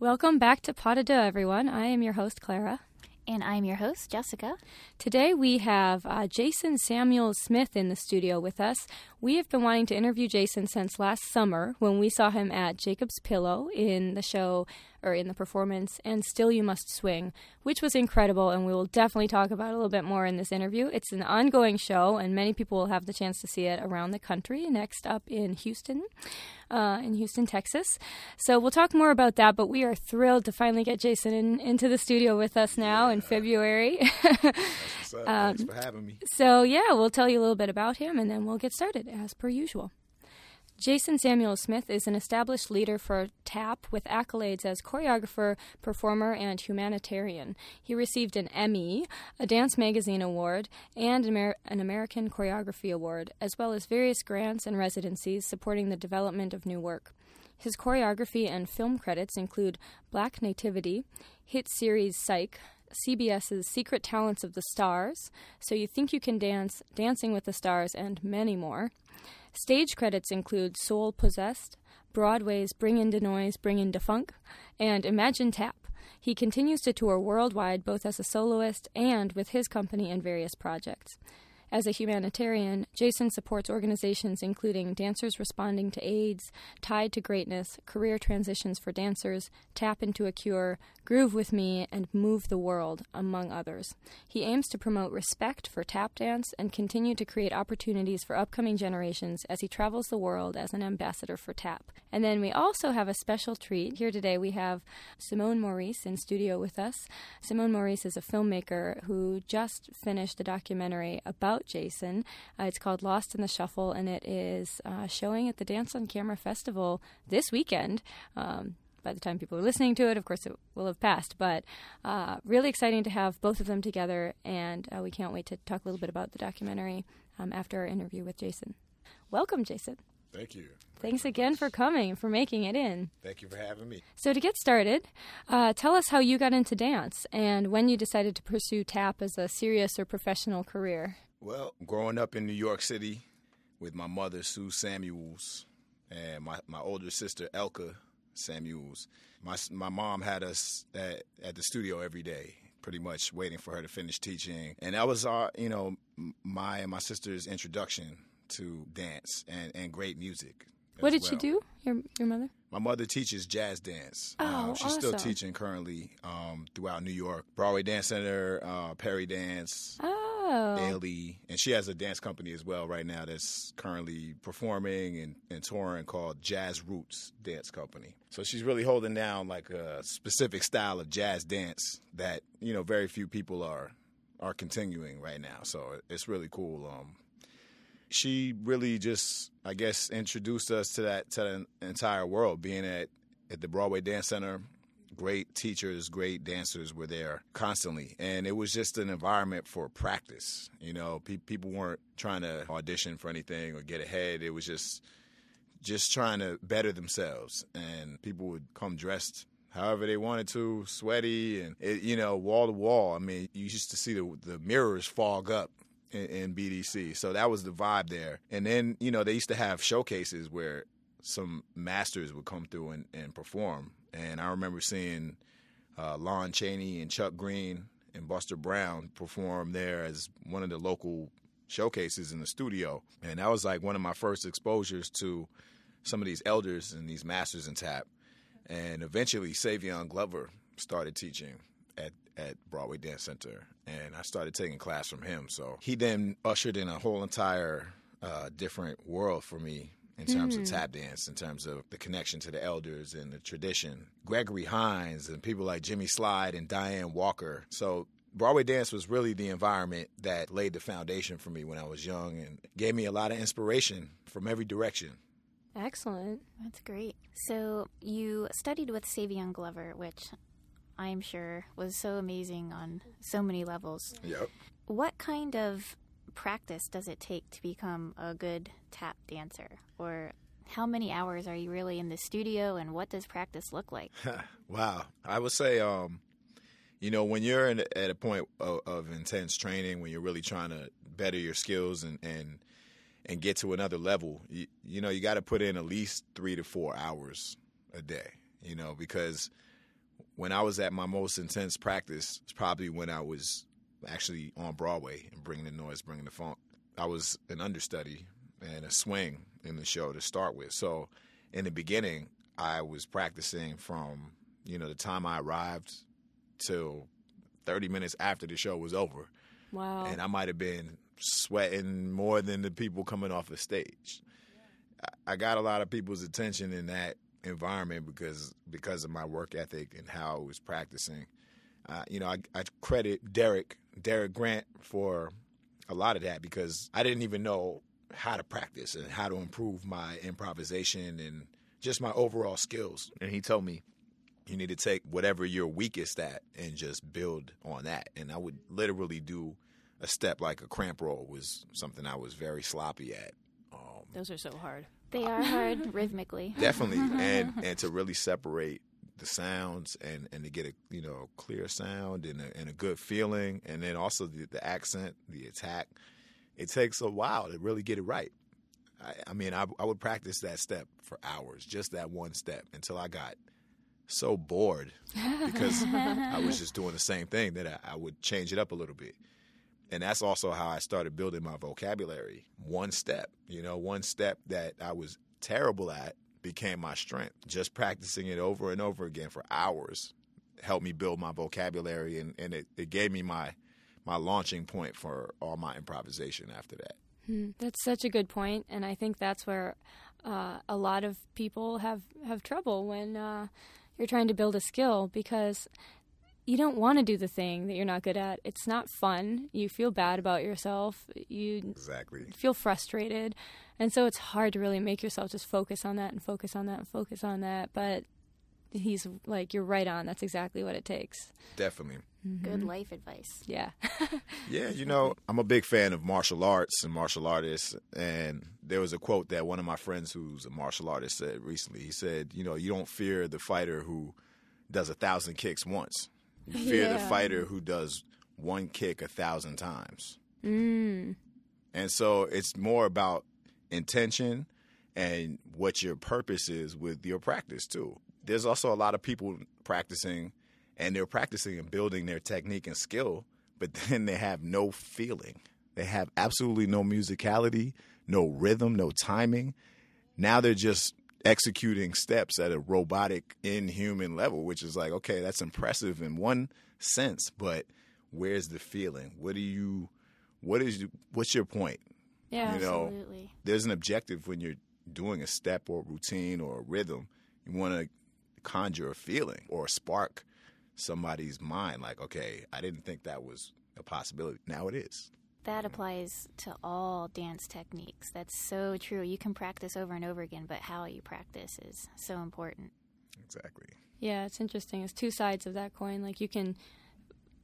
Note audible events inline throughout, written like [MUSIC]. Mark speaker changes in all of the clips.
Speaker 1: Welcome back to Pas de Deux, everyone. I am your host, Clara.
Speaker 2: And I'm your host, Jessica.
Speaker 1: Today we have uh, Jason Samuels Smith in the studio with us. We have been wanting to interview Jason since last summer when we saw him at Jacob's Pillow in the show or in the performance and Still You Must Swing, which was incredible and we will definitely talk about a little bit more in this interview. It's an ongoing show and many people will have the chance to see it around the country. Next up in Houston uh, in Houston, Texas. So we'll talk more about that, but we are thrilled to finally get Jason in, into the studio with us now in February. [LAUGHS]
Speaker 3: um, Thanks for having me.
Speaker 1: So, yeah, we'll tell you a little bit about him and then we'll get started as per usual. Jason Samuels Smith is an established leader for TAP with accolades as choreographer, performer, and humanitarian. He received an Emmy, a Dance Magazine Award, and an American Choreography Award, as well as various grants and residencies supporting the development of new work. His choreography and film credits include Black Nativity, hit series Psych, CBS's Secret Talents of the Stars, So You Think You Can Dance, Dancing with the Stars, and many more. Stage credits include Soul Possessed, Broadway's Bring In the Noise, Bring In the Funk, and Imagine Tap. He continues to tour worldwide both as a soloist and with his company in various projects. As a humanitarian, Jason supports organizations including Dancers Responding to AIDS, Tied to Greatness, Career Transitions for Dancers, Tap into a Cure, Groove with Me, and Move the World, among others. He aims to promote respect for tap dance and continue to create opportunities for upcoming generations as he travels the world as an ambassador for tap. And then we also have a special treat. Here today we have Simone Maurice in studio with us. Simone Maurice is a filmmaker who just finished a documentary about about Jason. Uh, it's called Lost in the Shuffle, and it is uh, showing at the Dance on Camera Festival this weekend. Um, by the time people are listening to it, of course, it will have passed. But uh, really exciting to have both of them together, and uh, we can't wait to talk a little bit about the documentary um, after our interview with Jason. Welcome, Jason.
Speaker 3: Thank you.
Speaker 1: Thanks again for coming, for making it in.
Speaker 3: Thank you for having me.
Speaker 1: So, to get started, uh, tell us how you got into dance and when you decided to pursue tap as a serious or professional career.
Speaker 3: Well, growing up in New York City with my mother, Sue Samuels, and my, my older sister, Elka Samuels, my, my mom had us at, at the studio every day, pretty much waiting for her to finish teaching. And that was our, you know, my and my sister's introduction to dance and, and great music.
Speaker 1: What did
Speaker 3: well.
Speaker 1: she do? Your your mother?
Speaker 3: My mother teaches jazz dance.
Speaker 1: Oh, um,
Speaker 3: she's
Speaker 1: awesome.
Speaker 3: still teaching currently um, throughout New York, Broadway Dance Center, uh, Peridance.
Speaker 1: Oh.
Speaker 3: Bailey, and she has a dance company as well right now that's currently performing and, and touring called Jazz Roots Dance Company. So she's really holding down like a specific style of jazz dance that you know very few people are are continuing right now. So it's really cool. Um, she really just, I guess, introduced us to that to the entire world. Being at at the Broadway Dance Center, great teachers, great dancers were there constantly, and it was just an environment for practice. You know, pe- people weren't trying to audition for anything or get ahead. It was just just trying to better themselves, and people would come dressed however they wanted to, sweaty and it, you know wall to wall. I mean, you used to see the the mirrors fog up in, in, BDC. So that was the vibe there. And then, you know, they used to have showcases where some masters would come through and, and perform. And I remember seeing uh, Lon Chaney and Chuck Green and Buster Brown perform there as one of the local showcases in the studio. And that was like one of my first exposures to some of these elders and these masters in tap. And eventually, Savion Glover started teaching at, at Broadway Dance Center, and I started taking class from him. So he then ushered in a whole entire uh, different world for me in terms mm. of tap dance, in terms of the connection to the elders and the tradition. Gregory Hines and people like Jimmy Slyde and Dianne Walker. So Broadway dance was really the environment that laid the foundation for me when I was young and gave me a lot of inspiration from every direction.
Speaker 1: Excellent.
Speaker 2: That's great. So you studied with Savion Glover, which I'm sure was so amazing on so many levels.
Speaker 3: Yep.
Speaker 2: What kind of practice does it take to become a good tap dancer? Or how many hours are you really in the studio and what does practice look like? [LAUGHS]
Speaker 3: wow. I would say, um, you know, when you're in, at a point of, of, intense training, when you're really trying to better your skills and, and, and get to another level, you, you know, you got to put in at least three to four hours a day, you know, because when I was at my most intense practice, it's probably when I was actually on Broadway and bringing the noise, bringing the funk. I was an understudy and a swing in the show to start with. So in the beginning, I was practicing from you know the time I arrived till 30 minutes after the show was over.
Speaker 1: Wow.
Speaker 3: And I might have been sweating more than the people coming off the stage. I got a lot of people's attention in that environment because because of my work ethic and how I was practicing. Uh, you know, I, I credit Derek Derek Grant for a lot of that because I didn't even know how to practice and how to improve my improvisation and just my overall skills. And he told me, you need to take whatever you're weakest at and just build on that. And I would literally do a step like a cramp roll was something I was very sloppy at. Um,
Speaker 1: Those are so hard.
Speaker 2: They are hard rhythmically.
Speaker 3: definitely, [LAUGHS] and and to really separate the sounds and and to get a you know clear sound and a, and a good feeling, and then also the, the accent, the attack. It takes a while to really get it right. I, I mean, I, I would practice that step for hours, just that one step, until I got so bored because [LAUGHS] I was just doing the same thing that I, I would change it up a little bit. And that's also how I started building my vocabulary. One step, you know, one step that I was terrible at became my strength. Just practicing it over and over again for hours helped me build my vocabulary and, and it, it gave me my my launching point for all my improvisation after that.
Speaker 1: Hmm, That's such a good point, and I think that's where uh, a lot of people have have trouble when uh, you're trying to build a skill because you don't want to do the thing that you're not good at. It's not fun. You feel bad about yourself. You
Speaker 3: Exactly.
Speaker 1: feel frustrated, and so it's hard to really make yourself just focus on that and focus on that and focus on that. But he's like, you're right on. That's exactly what it takes.
Speaker 3: Definitely. Mm-hmm.
Speaker 2: Good life advice.
Speaker 1: Yeah. [LAUGHS]
Speaker 3: Yeah, you know, I'm a big fan of martial arts and martial artists. And there was a quote that one of my friends who's a martial artist said recently. He said, You know, you don't fear the fighter who does a thousand kicks once, fear the fighter who does one kick a thousand times.
Speaker 1: mm.
Speaker 3: And so it's more about intention and what your purpose is with your practice, too. There's also a lot of people practicing and they're practicing and building their technique and skill, but [LAUGHS] then they have no feeling. They have absolutely no musicality, no rhythm, no timing. Now they're just executing steps at a robotic, inhuman level, which is like, okay, that's impressive in one sense, but where's the feeling? What do you, what is, what's your point?
Speaker 1: Yeah.
Speaker 3: You know,
Speaker 2: Absolutely.
Speaker 3: there's an objective when you're doing a step or routine or a rhythm. You want to conjure a feeling or spark somebody's mind. Like, okay, I didn't think that was a possibility. Now it is.
Speaker 2: That applies to all dance techniques. That's so true. You can practice over and over again, but how you practice is so important.
Speaker 3: Exactly.
Speaker 1: Yeah, it's interesting. It's two sides of that coin. Like you can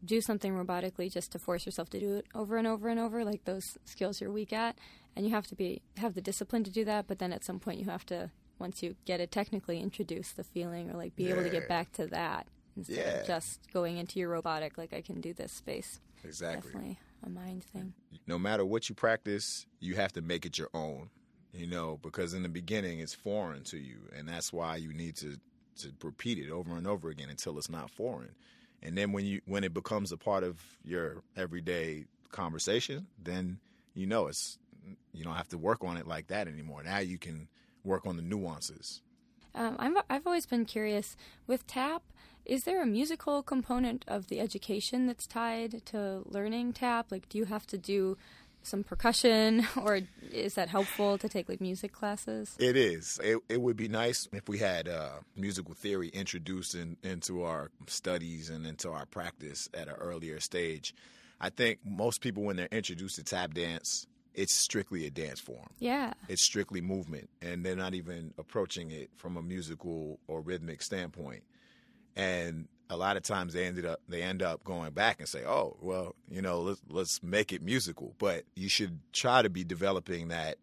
Speaker 1: do something robotically just to force yourself to do it over and over and over, like those skills you're weak at, and you have to be have the discipline to do that. But then at some point, you have to once you get it technically, introduce the feeling or like be able to get back to that instead
Speaker 3: Yeah.
Speaker 1: of just going into your robotic. Like I can do this space.
Speaker 3: Exactly.
Speaker 1: Definitely a mind thing.
Speaker 3: No matter what you practice, you have to make it your own. You know, because in the beginning it's foreign to you, and that's why you need to to repeat it over and over again until it's not foreign. And then when you when it becomes a part of your everyday conversation, then you know it's you don't have to work on it like that anymore. Now you can work on the nuances.
Speaker 1: Um, I'm, I've always been curious with tap. Is there a musical component of the education that's tied to learning tap? Like, do you have to do some percussion, [LAUGHS] or is that helpful to take like music classes?
Speaker 3: It is. It, it would be nice if we had uh, musical theory introduced in, into our studies and into our practice at an earlier stage. I think most people, when they're introduced to tap dance, it's strictly a dance form.
Speaker 1: Yeah.
Speaker 3: It's strictly movement, and they're not even approaching it from a musical or rhythmic standpoint. And a lot of times they ended up they end up going back and say, "Oh, well, you know, let's let's make it musical." But you should try to be developing that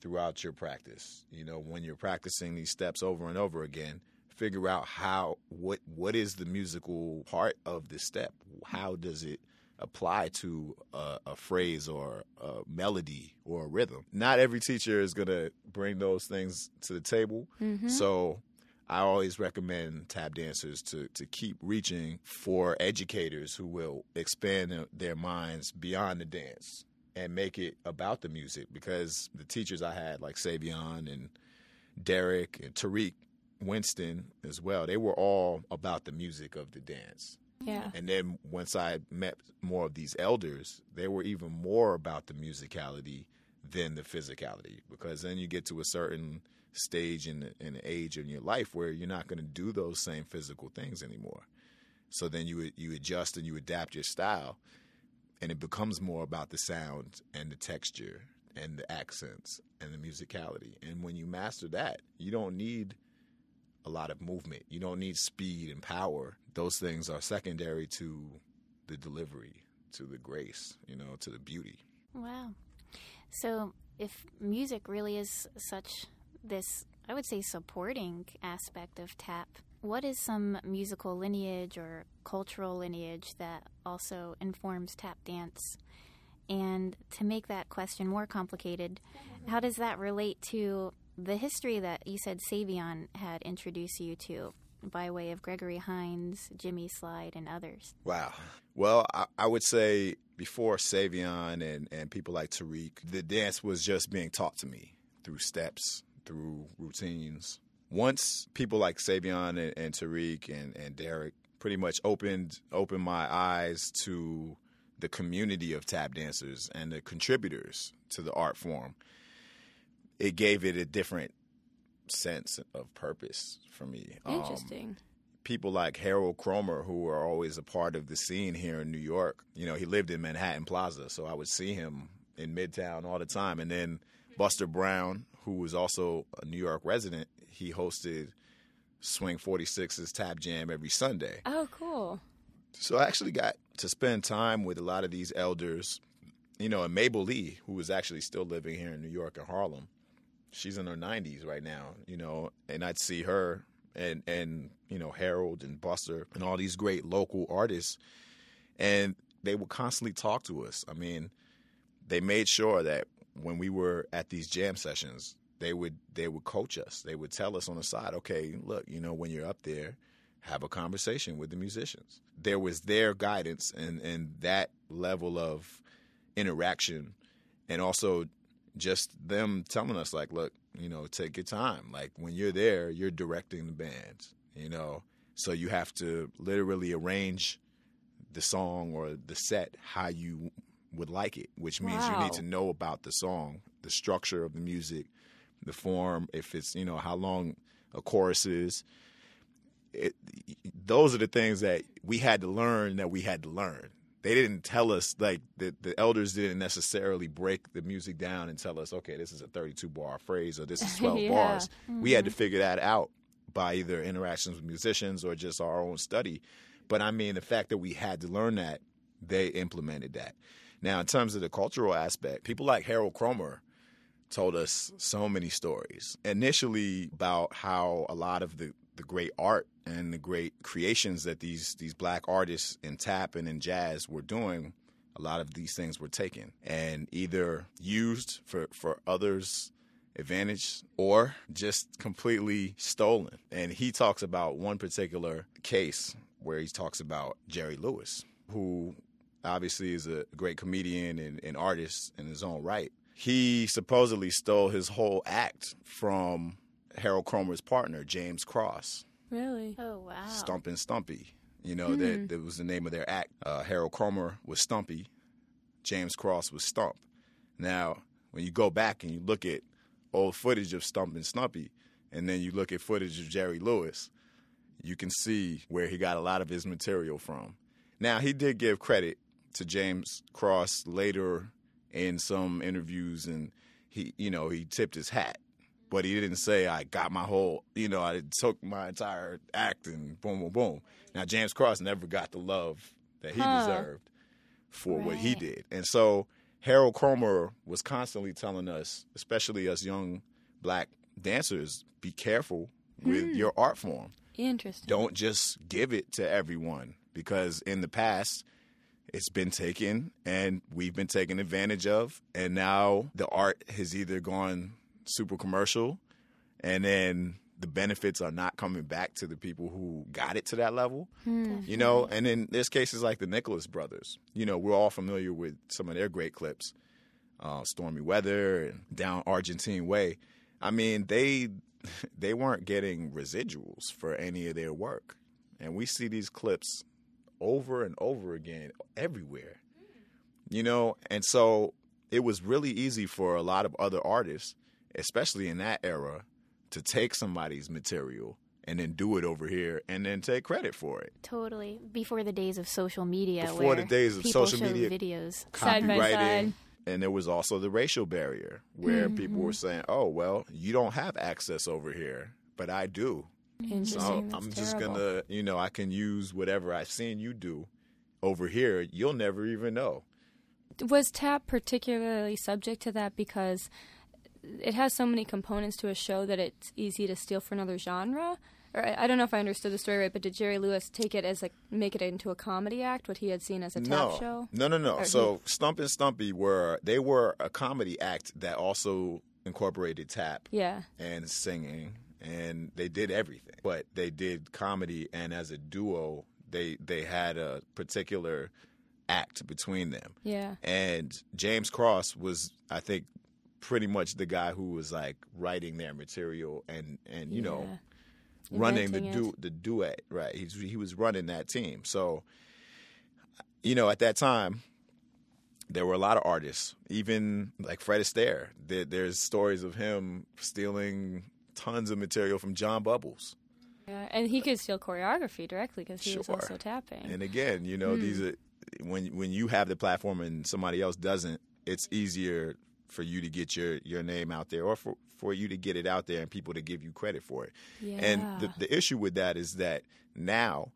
Speaker 3: throughout your practice. You know, when you're practicing these steps over and over again, figure out how what what is the musical part of the step? How does it apply to a, a phrase or a melody or a rhythm? Not every teacher is going to bring those things to the table. Mm-hmm. So I always recommend tap dancers to, to keep reaching for educators who will expand their minds beyond the dance and make it about the music because the teachers I had, like Savion and Derek and Tarik Winston as well, they were all about the music of the dance.
Speaker 1: Yeah.
Speaker 3: And then once I met more of these elders, they were even more about the musicality than the physicality because then you get to a certain stage in the, in age in your life where you're not going to do those same physical things anymore. So then you you adjust and you adapt your style, and it becomes more about the sound and the texture and the accents and the musicality. And when you master that, you don't need a lot of movement. You don't need speed and power. Those things are secondary to the delivery, to the grace, you know, to the beauty.
Speaker 2: Wow. So, if music really is such this, I would say, supporting aspect of tap, what is some musical lineage or cultural lineage that also informs tap dance? And to make that question more complicated, how does that relate to the history that you said Savion had introduced you to by way of Gregory Hines, Jimmy Slyde, and others?
Speaker 3: Wow. Well, I, I would say before Savion and, and people like Tarik, the dance was just being taught to me through steps, through routines. Once people like Savion and, and Tarik and, and Derek pretty much opened opened my eyes to the community of tap dancers and the contributors to the art form, it gave it a different sense of purpose for me.
Speaker 1: Um, Interesting. Um,
Speaker 3: people like Harold Cromer, who are always a part of the scene here in New York. You know, he lived in Manhattan Plaza, so I would see him in Midtown all the time. And then Buster Brown, who was also a New York resident, he hosted Swing 46's Tap Jam every Sunday.
Speaker 1: Oh, cool.
Speaker 3: So I actually got to spend time with a lot of these elders, you know, and Mabel Lee, who was actually still living here in New York and Harlem she's in her 90s right now, you know, and I'd see her and and you know Harold and Buster and all these great local artists, and they would constantly talk to us. I mean, they made sure that when we were at these jam sessions, they would they would coach us. They would tell us on the side, okay, look, you know, when you're up there, have a conversation with the musicians. There was their guidance and and that level of interaction, and also just them telling us like, look, you know, take your time. Like when you're there, you're directing the band, you know. So you have to literally arrange the song or the set how you would like it, which means wow. you need to know about the song, the structure of the music, the form, if it's, you know, how long a chorus is. It, those are the things that we had to learn that we had to learn they didn't tell us like the the elders didn't necessarily break the music down and tell us okay this is a 32 bar phrase or this is [LAUGHS] 12 yeah. bars mm-hmm. we had to mm-hmm. figure that out by either interactions with musicians or just our own study but i mean the fact that we had to learn that they implemented that now in terms of the cultural aspect people like harold cromer told us so many stories initially about how a lot of the the great art and the great creations that these these black artists in tap and in jazz were doing, a lot of these things were taken and either used for, for others' advantage or just completely stolen. And he talks about one particular case where he talks about Jerry Lewis, who obviously is a great comedian and, and artist in his own right. He supposedly stole his whole act from Harold Cromer's partner, James Cross.
Speaker 1: Really?
Speaker 2: Oh, wow.
Speaker 3: Stumpin' Stumpy. You know, that, hmm. that was the name of their act. Uh, Harold Cromer was Stumpy, James Cross was Stump. Now, when you go back and you look at old footage of Stump and Stumpy, and then you look at footage of Jerry Lewis, you can see where he got a lot of his material from. Now, he did give credit to James Cross later in some interviews, and he, you know, he tipped his hat but he didn't say I got my whole, you know, I took my entire act and boom, boom, boom. Now James Cross never got the love that he huh. deserved for right. what he did, and so Harold Cromer was constantly telling us, especially us young black dancers, be careful with hmm. your art form.
Speaker 1: Interesting.
Speaker 3: Don't just give it to everyone because in the past it's been taken and we've been taken advantage of and now the art has either gone super commercial, and then the benefits are not coming back to the people who got it to that level. You know, and then there's cases like the Nicholas brothers. You know, we're all familiar with some of their great clips, uh, Stormy Weather and Down Argentine Way. I mean, they [LAUGHS] they weren't getting residuals for any of their work, and we see these clips over and over again everywhere. You know, and so it was really easy for a lot of other artists, especially in that era, to take somebody's material and then do it over here and then take credit for it.
Speaker 2: Totally. Before the days of social media.
Speaker 3: Before
Speaker 2: where
Speaker 3: the days of
Speaker 2: people
Speaker 3: social
Speaker 2: show
Speaker 3: media.
Speaker 2: videos. [LAUGHS]
Speaker 1: Side by side.
Speaker 3: And there was also the racial barrier where
Speaker 1: Mm-hmm.
Speaker 3: people were saying, "Oh, well, you don't have access over here, but I do."
Speaker 1: Interesting.
Speaker 3: So I'm just gonna, you know, I can use whatever I've seen you do over here. You'll never even know.
Speaker 1: Was tap particularly subject to that because it has so many components to a show that it's easy to steal for another genre? Or I I don't know if I understood the story right, but did Jerry Lewis take it as like make it into a comedy act? What he had seen as a tap show?
Speaker 3: no, no, no.
Speaker 1: Or
Speaker 3: So Stump and Stumpy were they were a comedy act that also incorporated tap
Speaker 1: Yeah.
Speaker 3: and singing, and they did everything. But they did comedy, and as a duo, they they had a particular act between them.
Speaker 1: Yeah.
Speaker 3: And James Cross was, I think, pretty much the guy who was like writing their material and and you know
Speaker 1: Yeah.
Speaker 3: running the du-
Speaker 1: it.
Speaker 3: the duet. Right, he's he was running that team. So, you know, at that time. There were a lot of artists, even like Fred Astaire. There, there's stories of him stealing tons of material from John Bubbles.
Speaker 1: Yeah, and he could steal choreography directly because he was also tapping.
Speaker 3: And again, you know, these hmm. are when when you have the platform and somebody else doesn't, it's easier for you to get your your name out there or for for you to get it out there and people to give you credit for it. And the the issue with that is that now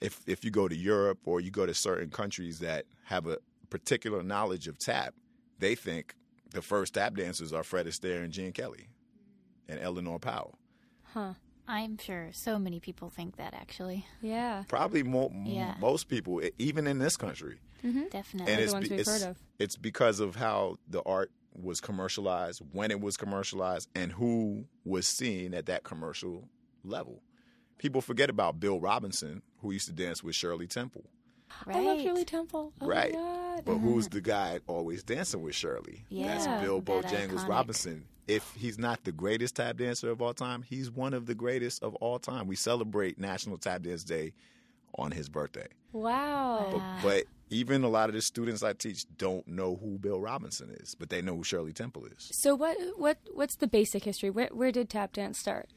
Speaker 3: if if you go to Europe or you go to certain countries that have a particular knowledge of tap, they think the first tap dancers are Fred Astaire and Gene Kelly and Eleanor Powell.
Speaker 1: huh.
Speaker 2: I'm sure so many people think that actually.
Speaker 1: Yeah.
Speaker 3: Probably mo-
Speaker 2: Yeah.
Speaker 3: most people, even in this country, mm-hmm.
Speaker 2: Definitely.
Speaker 3: and
Speaker 1: the
Speaker 3: it's,
Speaker 1: ones
Speaker 3: be-
Speaker 1: we've
Speaker 3: it's,
Speaker 1: heard of.
Speaker 3: it's because of how the art was commercialized, when it was commercialized, and who was seen at that commercial level. People forget about Bill Robinson, who used to dance with Shirley Temple.
Speaker 2: right.
Speaker 1: I love Shirley Temple. Oh
Speaker 3: right.
Speaker 1: my god.
Speaker 3: But uh-huh. who's the guy always dancing with Shirley?
Speaker 2: Yeah,
Speaker 3: That's
Speaker 2: Bill
Speaker 3: Bojangles
Speaker 2: iconic.
Speaker 3: Robinson. If he's not the greatest tap dancer of all time, he's one of the greatest of all time. We celebrate National Tap Dance Day on his birthday.
Speaker 1: Wow.
Speaker 2: Wow.
Speaker 3: But even a lot of the students I teach don't know who Bill Robinson is, but they know who Shirley Temple is.
Speaker 1: So what what what's the basic history? Where where did tap dance start?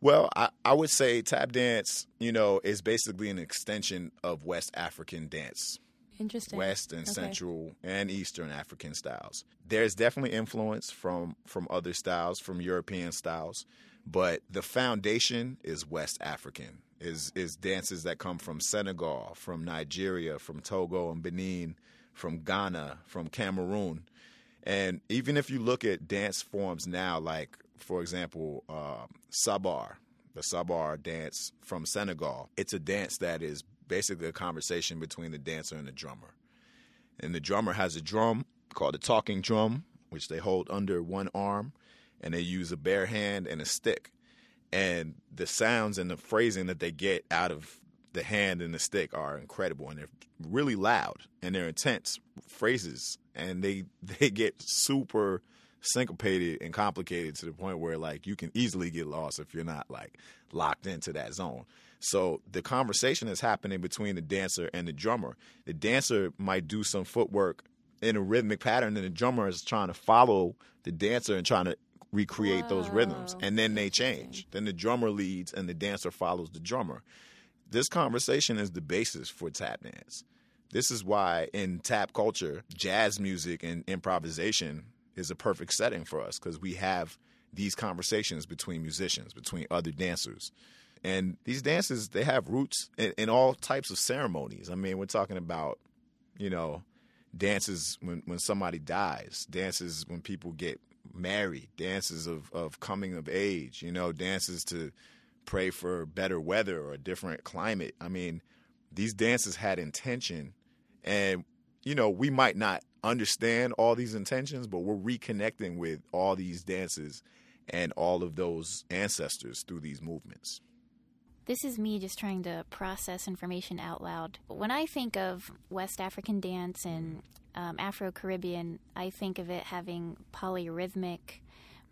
Speaker 3: Well, I, I would say tap dance, you know, is basically an extension of West African dance.
Speaker 1: Interesting.
Speaker 3: West and
Speaker 1: Okay.
Speaker 3: Central and Eastern African styles. There's definitely influence from from other styles, from European styles, but the foundation is West African. Is is dances that come from Senegal, from Nigeria, from Togo and Benin, from Ghana, from Cameroon. And even if you look at dance forms now, like for example, um, Sabar, the Sabar dance from Senegal, it's a dance that is basically a conversation between the dancer and the drummer. And the drummer has a drum called a talking drum, which they hold under one arm, and they use a bare hand and a stick. And the sounds and the phrasing that they get out of the hand and the stick are incredible, and they're really loud and they're intense phrases, and they [LAUGHS] they get super syncopated and complicated to the point where like you can easily get lost if you're not like locked into that zone. So the conversation is happening between the dancer and the drummer. The dancer might do some footwork in a rhythmic pattern, and the drummer is trying to follow the dancer and trying to recreate those rhythms. And then they change. Then the drummer leads and the dancer follows the drummer. This conversation is the basis for tap dance. This is why in tap culture, jazz music and improvisation is a perfect setting for us because we have these conversations between musicians, between other dancers. And these dances, they have roots in, in all types of ceremonies. I mean, we're talking about, you know, dances when, when somebody dies, dances when people get married, dances of, of coming of age, you know, dances to pray for better weather or a different climate. I mean, these dances had intention and you know, we might not understand all these intentions, but we're reconnecting with all these dances and all of those ancestors through these movements.
Speaker 2: This is me just trying to process information out loud. When I think of West African dance and um, Afro Caribbean, I think of it having polyrhythmic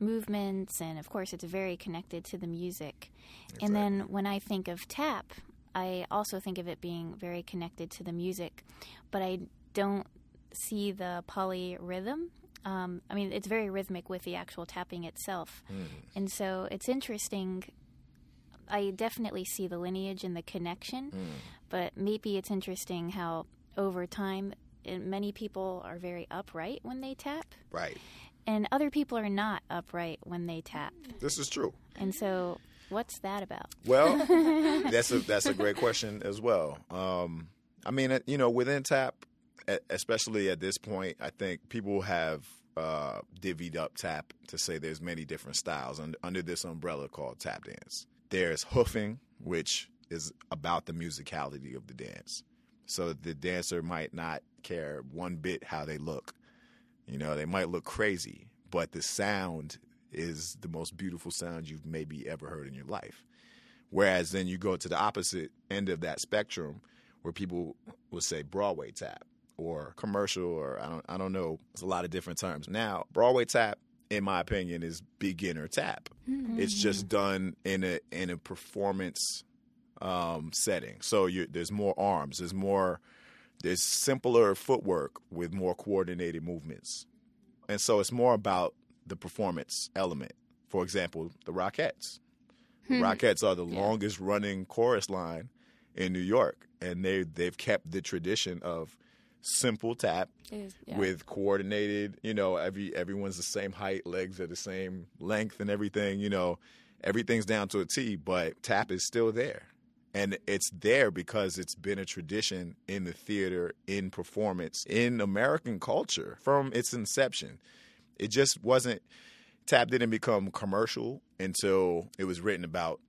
Speaker 2: movements, and of course, it's very connected to the music.
Speaker 3: That's
Speaker 2: and then when I think of tap, I also think of it being very connected to the music, but I don't see the polyrhythm. Um, I mean, it's very rhythmic with the actual tapping itself.
Speaker 3: Hmm.
Speaker 2: And so it's interesting. I definitely see the lineage and the connection,
Speaker 3: Hmm.
Speaker 2: but maybe it's interesting how over time many people are very upright when they tap,
Speaker 3: Right.
Speaker 2: and other people are not upright when they tap.
Speaker 3: This is true.
Speaker 2: And so, what's that about?
Speaker 3: Well, [LAUGHS] that's a that's a great question as well. Um, I mean, uh, you know, within tap, especially at this point, I think people have uh, divvied up tap to say there's many different styles under, under this umbrella called tap dance. There's hoofing, which is about the musicality of the dance. So the dancer might not care one bit how they look. You know, they might look crazy, but the sound is the most beautiful sound you've maybe ever heard in your life. Whereas then you go to the opposite end of that spectrum where people would say Broadway tap or commercial or I don't I don't know. It's a lot of different terms. Now, Broadway tap in my opinion is beginner tap. It's just done in a in a performance um, setting. So you, there's more arms, there's more there's simpler footwork with more coordinated movements. And so it's more about the performance element. For example, the Rockettes. The Rockettes are the longest running chorus line in New York, and they they've kept the tradition of simple tap
Speaker 1: Is- yeah.
Speaker 3: with coordinated. You know, every everyone's the same height, legs are the same length, and everything. You know, everything's down to a T. But tap is still there, and it's there because it's been a tradition in the theater, in performance, in American culture from its inception. It just wasn't. Tap didn't become commercial until it was written about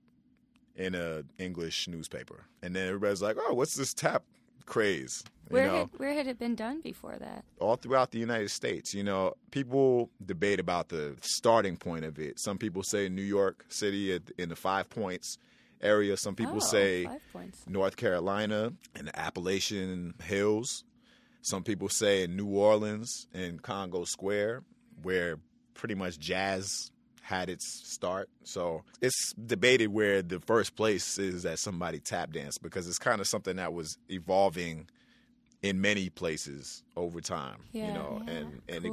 Speaker 3: in a English newspaper, and then everybody's like, "Oh, what's this tap craze?" You
Speaker 1: where
Speaker 3: know?
Speaker 1: had where had it been done before that?
Speaker 3: all throughout the United States. You know, people debate about the starting point of it. Some people say New York City in the Five Points area. Some people
Speaker 1: Oh,
Speaker 3: say. North Carolina and the Appalachian Hills. Some people say in New Orleans and Congo Square, where pretty much jazz had its start. So it's debated where the first place is that somebody tap danced because it's kind of something that was evolving in many places over time.
Speaker 1: Yeah,
Speaker 3: you know,
Speaker 1: yeah,
Speaker 3: and and it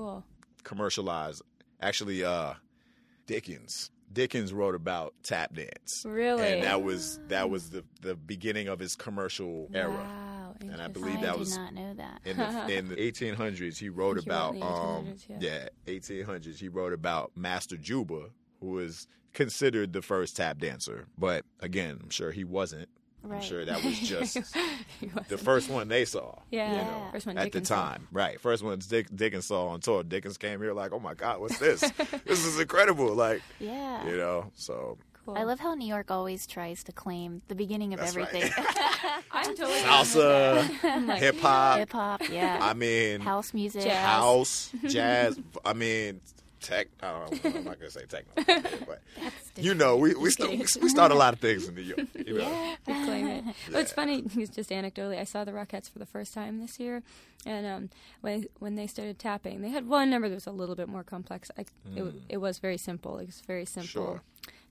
Speaker 3: commercialized. Actually, uh, Dickens. Dickens wrote about tap dance.
Speaker 1: Really?
Speaker 3: And that was that was the the beginning of his commercial era.
Speaker 1: Wow,
Speaker 3: And I believe
Speaker 2: I
Speaker 3: that
Speaker 2: did
Speaker 3: was
Speaker 2: not know that.
Speaker 3: In the [LAUGHS] in the 1800s, he wrote
Speaker 1: He
Speaker 3: about
Speaker 1: in the
Speaker 3: um
Speaker 1: 1800s,
Speaker 3: yeah 1800s. He wrote about Master Juba, who was considered the first tap dancer. But again, I'm sure he wasn't. I'm sure that was [LAUGHS] just the first one they saw.
Speaker 1: Yeah,
Speaker 3: you
Speaker 2: Yeah.
Speaker 3: know,
Speaker 1: first one
Speaker 3: at
Speaker 1: Dickens
Speaker 3: the
Speaker 1: saw.
Speaker 3: time, right? First one Dick, Dickens saw on tour. Dickens came here like, oh my God, what's this? [LAUGHS] this is incredible. Like,
Speaker 2: Yeah.
Speaker 3: you know, so
Speaker 1: Cool.
Speaker 2: I love how New York always tries to claim the beginning of
Speaker 3: That's right.
Speaker 2: everything. [LAUGHS]
Speaker 1: I'm totally
Speaker 3: salsa,
Speaker 1: I'm like,
Speaker 3: hip hop.
Speaker 2: Hip hop, yeah.
Speaker 3: I mean,
Speaker 2: House music.
Speaker 1: Jazz.
Speaker 3: house, jazz. I mean, tech. I don't know. I'm not gonna say techno, [LAUGHS] but you know, we we, st- we we start a lot of things in New York. [LAUGHS] You know?
Speaker 1: I claim it. Oh, it's funny. [LAUGHS] Just anecdotally, I saw the Rockettes for the first time this year, and um, when when they started tapping, they had one number that was a little bit more complex. I, it, it was very simple. It was very simple
Speaker 3: Sure.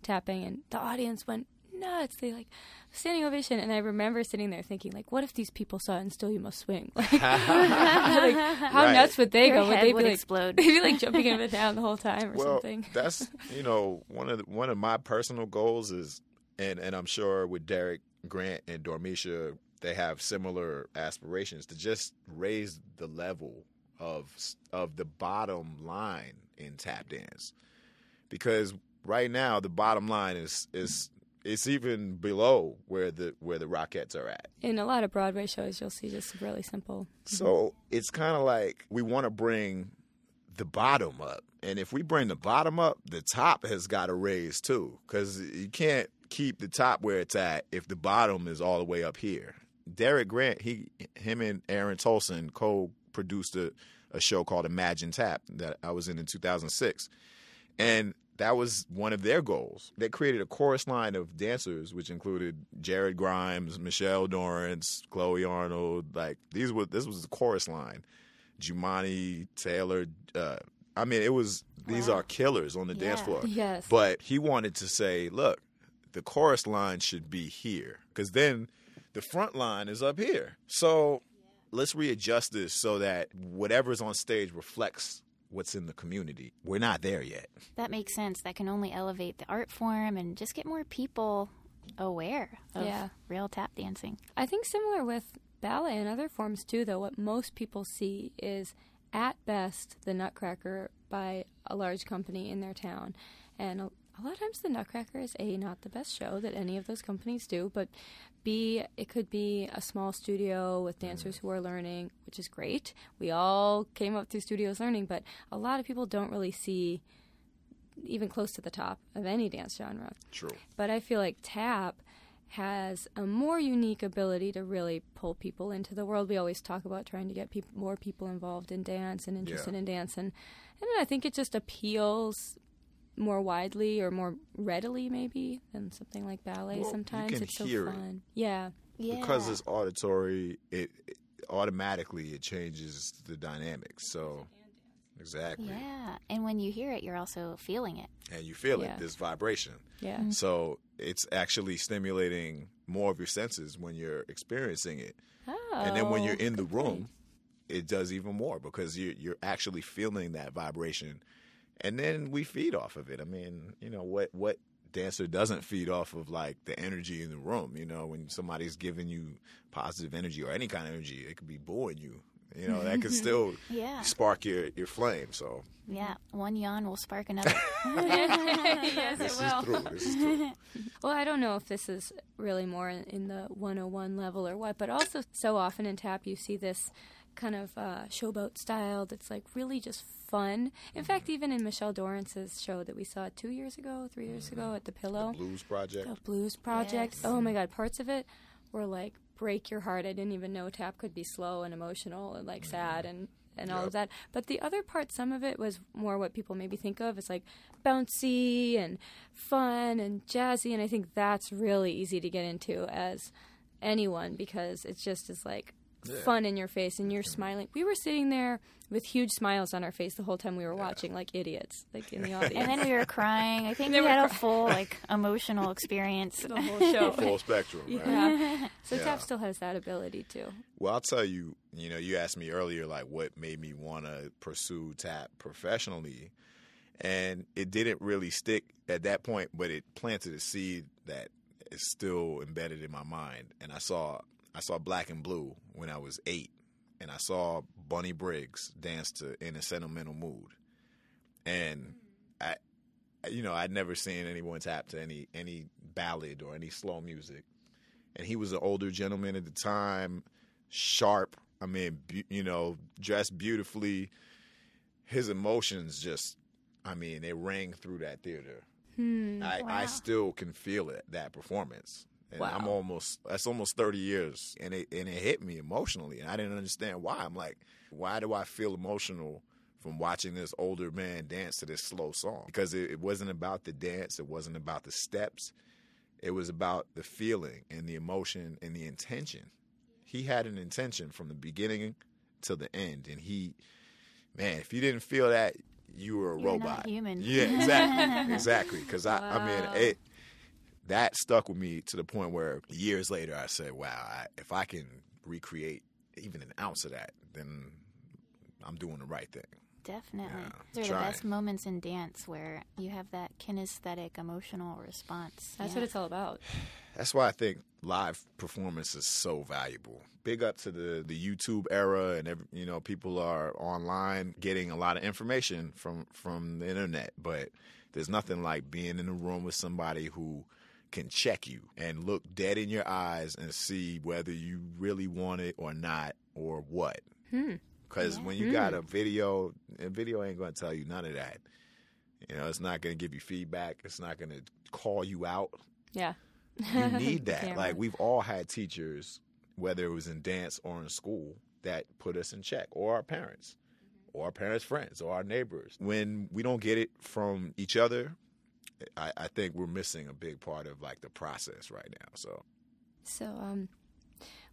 Speaker 1: tapping, and the audience went nuts. They like standing ovation, and I remember sitting there thinking, like, what if these people saw it and still you must swing? [LAUGHS] Like, [LAUGHS] like, how
Speaker 3: Right.
Speaker 1: nuts would they
Speaker 2: Your
Speaker 1: go? Would they
Speaker 2: would
Speaker 1: be like,
Speaker 2: explode.
Speaker 1: They'd be like [LAUGHS] jumping up and down the whole time or
Speaker 3: well,
Speaker 1: something.
Speaker 3: that's you know one of the, one of my personal goals is, and and I'm sure with Derek Grant and Dormeshia, they have similar aspirations to just raise the level of of the bottom line in tap dance, because right now the bottom line is is it's even below where the where the Rockettes are at.
Speaker 1: In a lot of Broadway shows, you'll see just really simple.
Speaker 3: So it's kind of like we want to bring the bottom up. And if we bring the bottom up, the top has got to raise too. Because you can't keep the top where it's at if the bottom is all the way up here. Derek Grant, he, him and Aaron Tolson co produced a, a show called Imagine Tap that I was in in 2006. And that was one of their goals. They created a chorus line of dancers, which included Jared Grimes, Michelle Dorrance, Chloe Arnold. Like these were this was the chorus line. Jumaane Taylor. Uh, I mean, it was these
Speaker 2: Wow.
Speaker 3: are killers on the dance floor.
Speaker 1: Yes.
Speaker 3: But he wanted to say, look, the chorus line should be here because then the front line is up here. So let's readjust this so that whatever's on stage reflects what's in the community. We're not there yet.
Speaker 2: That makes sense. That can only elevate the art form and just get more people aware of
Speaker 1: Yeah.
Speaker 2: real tap dancing.
Speaker 1: I think similar with ballet and other forms too, though, what most people see is at best the Nutcracker by a large company in their town. And a, a lot of times the Nutcracker is A, not the best show that any of those companies do, but B, it could be a small studio with dancers who are learning, which is great. We all came up through studios learning, but a lot of people don't really see even close to the top of any dance genre.
Speaker 3: True.
Speaker 1: But I feel like tap has a more unique ability to really pull people into the world. We always talk about trying to get peop more people involved in dance and interested
Speaker 3: Yeah.
Speaker 1: in dance, and and I think it just appeals more widely or more readily, maybe than something like ballet.
Speaker 3: Well, you
Speaker 1: Sometimes
Speaker 3: can
Speaker 1: it's so
Speaker 3: hear it.
Speaker 1: fun. Yeah,
Speaker 2: Yeah.
Speaker 3: Because it's auditory, it, it automatically it changes the dynamics. So exactly.
Speaker 2: yeah. And when you hear it, you're also feeling it.
Speaker 3: And you feel
Speaker 1: Yeah.
Speaker 3: it, this vibration.
Speaker 1: yeah, mm-hmm.
Speaker 3: So it's actually stimulating more of your senses when you're experiencing it. oh, and then when oh, you're
Speaker 1: Oh,
Speaker 3: in the
Speaker 1: good point.
Speaker 3: room, it does even more because you're you're actually feeling that vibration, and then we feed off of it. I mean, you know what what dancer doesn't feed off of like the energy in the room. You know, when somebody's giving you positive energy or any kind of energy, it could be booing you. You know, that could still [LAUGHS]
Speaker 2: Yeah.
Speaker 3: spark your your flame. So
Speaker 2: Yeah. One yawn will spark [LAUGHS] another.
Speaker 1: yes,
Speaker 3: this
Speaker 1: it
Speaker 3: is
Speaker 1: will.
Speaker 3: true. This is true. [LAUGHS]
Speaker 1: Well, I don't know if this is really more in, in the 101 level or what, but also so often in tap you see this kind of uh, showboat style that's like really just fun. In fact, mm-hmm. even in Michelle Dorrance's show that we saw two years ago, three years ago mm-hmm. at the Pillow,
Speaker 3: Blues Project.
Speaker 1: the Blues Project.
Speaker 2: Yes.
Speaker 1: Oh my God, parts of it were like break your heart. I didn't even know tap could be slow and emotional and like mm-hmm. sad and and all
Speaker 3: Yep.
Speaker 1: of that. But the other part, some of it was more what people maybe think of as like bouncy and fun and jazzy, and I think that's really easy to get into as anyone because it's just as like fun in your face and you're smiling. We were sitting there with huge smiles on our face the whole time we were watching, like idiots, like in the [LAUGHS] audience.
Speaker 2: and then we were crying. I [LAUGHS] think
Speaker 1: They
Speaker 2: we
Speaker 1: were
Speaker 2: had a full [LAUGHS] like emotional experience.
Speaker 1: the whole show.
Speaker 3: Full spectrum. Right?
Speaker 1: Yeah. So
Speaker 3: Yeah.
Speaker 1: tap still has that ability too.
Speaker 3: Well, I'll tell you, you know, you asked me earlier, like, what made me want to pursue tap professionally. And it didn't really stick at that point, but it planted a seed that is still embedded in my mind. And I saw, I saw Black and Blue when I was eight, and I saw Bunny Briggs dance to "In a Sentimental Mood," and I, you know, I'd never seen anyone tap to any any ballad or any slow music. And he was an older gentleman at the time, sharp. I mean, bu- you know, dressed beautifully. His emotions just, I mean, they rang through that theater.
Speaker 1: Hmm.
Speaker 3: I, I still can feel it that performance. And I'm almost that's almost 30 years and it and it hit me emotionally and I didn't understand why. I'm like, why do I feel emotional from watching this older man dance to this slow song? Because it, it wasn't about the dance, it wasn't about the steps. It was about the feeling and the emotion and the intention. He had an intention from the beginning to the end and he man, if you didn't feel that, you were a
Speaker 2: You're
Speaker 3: robot.
Speaker 2: human.
Speaker 3: Yeah, exactly. [LAUGHS] exactly. Because I, I mean, it that stuck with me to the point where years later I said, "Wow, I, if I can recreate even an ounce of that, then I'm doing the right thing."
Speaker 2: Definitely.
Speaker 3: Yeah,
Speaker 2: Those are
Speaker 3: try.
Speaker 2: the best moments in dance where you have that kinesthetic emotional response.
Speaker 1: That's
Speaker 2: Yeah.
Speaker 1: what it's all about.
Speaker 3: That's why I think live performance is so valuable. Big up to the the YouTube era, and every, you know people are online getting a lot of information from from the internet. But there's nothing like being in a room with somebody who can check you and look dead in your eyes and see whether you really want it or not or what.
Speaker 1: Hmm.
Speaker 3: Because when you got a video, a video ain't going to tell you none of that. You know, it's not going to give you feedback. It's not going to call you out
Speaker 1: Yeah.
Speaker 3: you need [LAUGHS] that. Like we've all had teachers, whether it was in dance or in school, that put us in check, or our parents, or our parents' friends, or our neighbors. When we don't get it from each other, I, I think we're missing a big part of like the process right now. So
Speaker 1: So, um,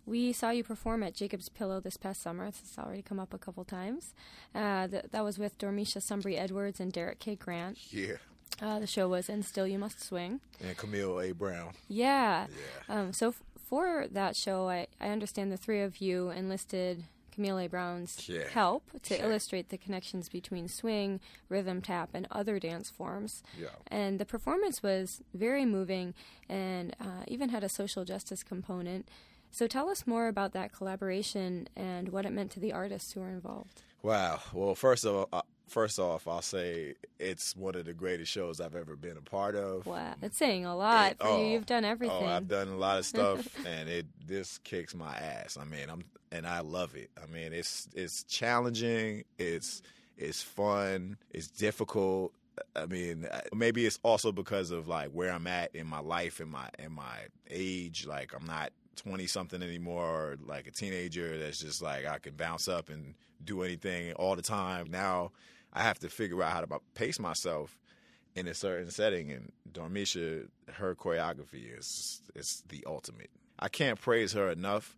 Speaker 1: we saw you perform at Jacob's Pillow this past summer. This has already come up a couple times. Uh, th- that was with Dormeshia Sumbry Edwards and Derek K. Grant.
Speaker 3: yeah,
Speaker 1: Uh, the show was And Still You Must Swing.
Speaker 3: and Camille A. Brown.
Speaker 1: Yeah.
Speaker 3: Yeah.
Speaker 1: Um, so f- for that show, I, I understand the three of you enlisted Camille Brown's
Speaker 3: Yeah.
Speaker 1: help to
Speaker 3: Yeah.
Speaker 1: illustrate the connections between swing, rhythm tap, and other dance forms.
Speaker 3: Yeah.
Speaker 1: And the performance was very moving and uh, even had a social justice component. So tell us more about that collaboration and what it meant to the artists who were involved.
Speaker 3: Wow. Well, first of all, uh, first off, I'll say it's one of the greatest shows I've ever been a part of.
Speaker 1: Wow, that's saying a lot
Speaker 3: It-
Speaker 1: for
Speaker 3: oh,
Speaker 1: you. You've done everything.
Speaker 3: Oh, I've done a lot of [LAUGHS] stuff, and it this kicks my ass. I mean, I'm and I love it. I mean, it's it's challenging. It's it's fun. It's difficult. I mean, maybe it's also because of like where I'm at in my life and my and my age. Like I'm not 20 something anymore, or like a teenager that's just like I can bounce up and do anything all the time. Now I have to figure out how to pace myself in a certain setting. And Dormeshia, her choreography is is the ultimate. I can't praise her enough.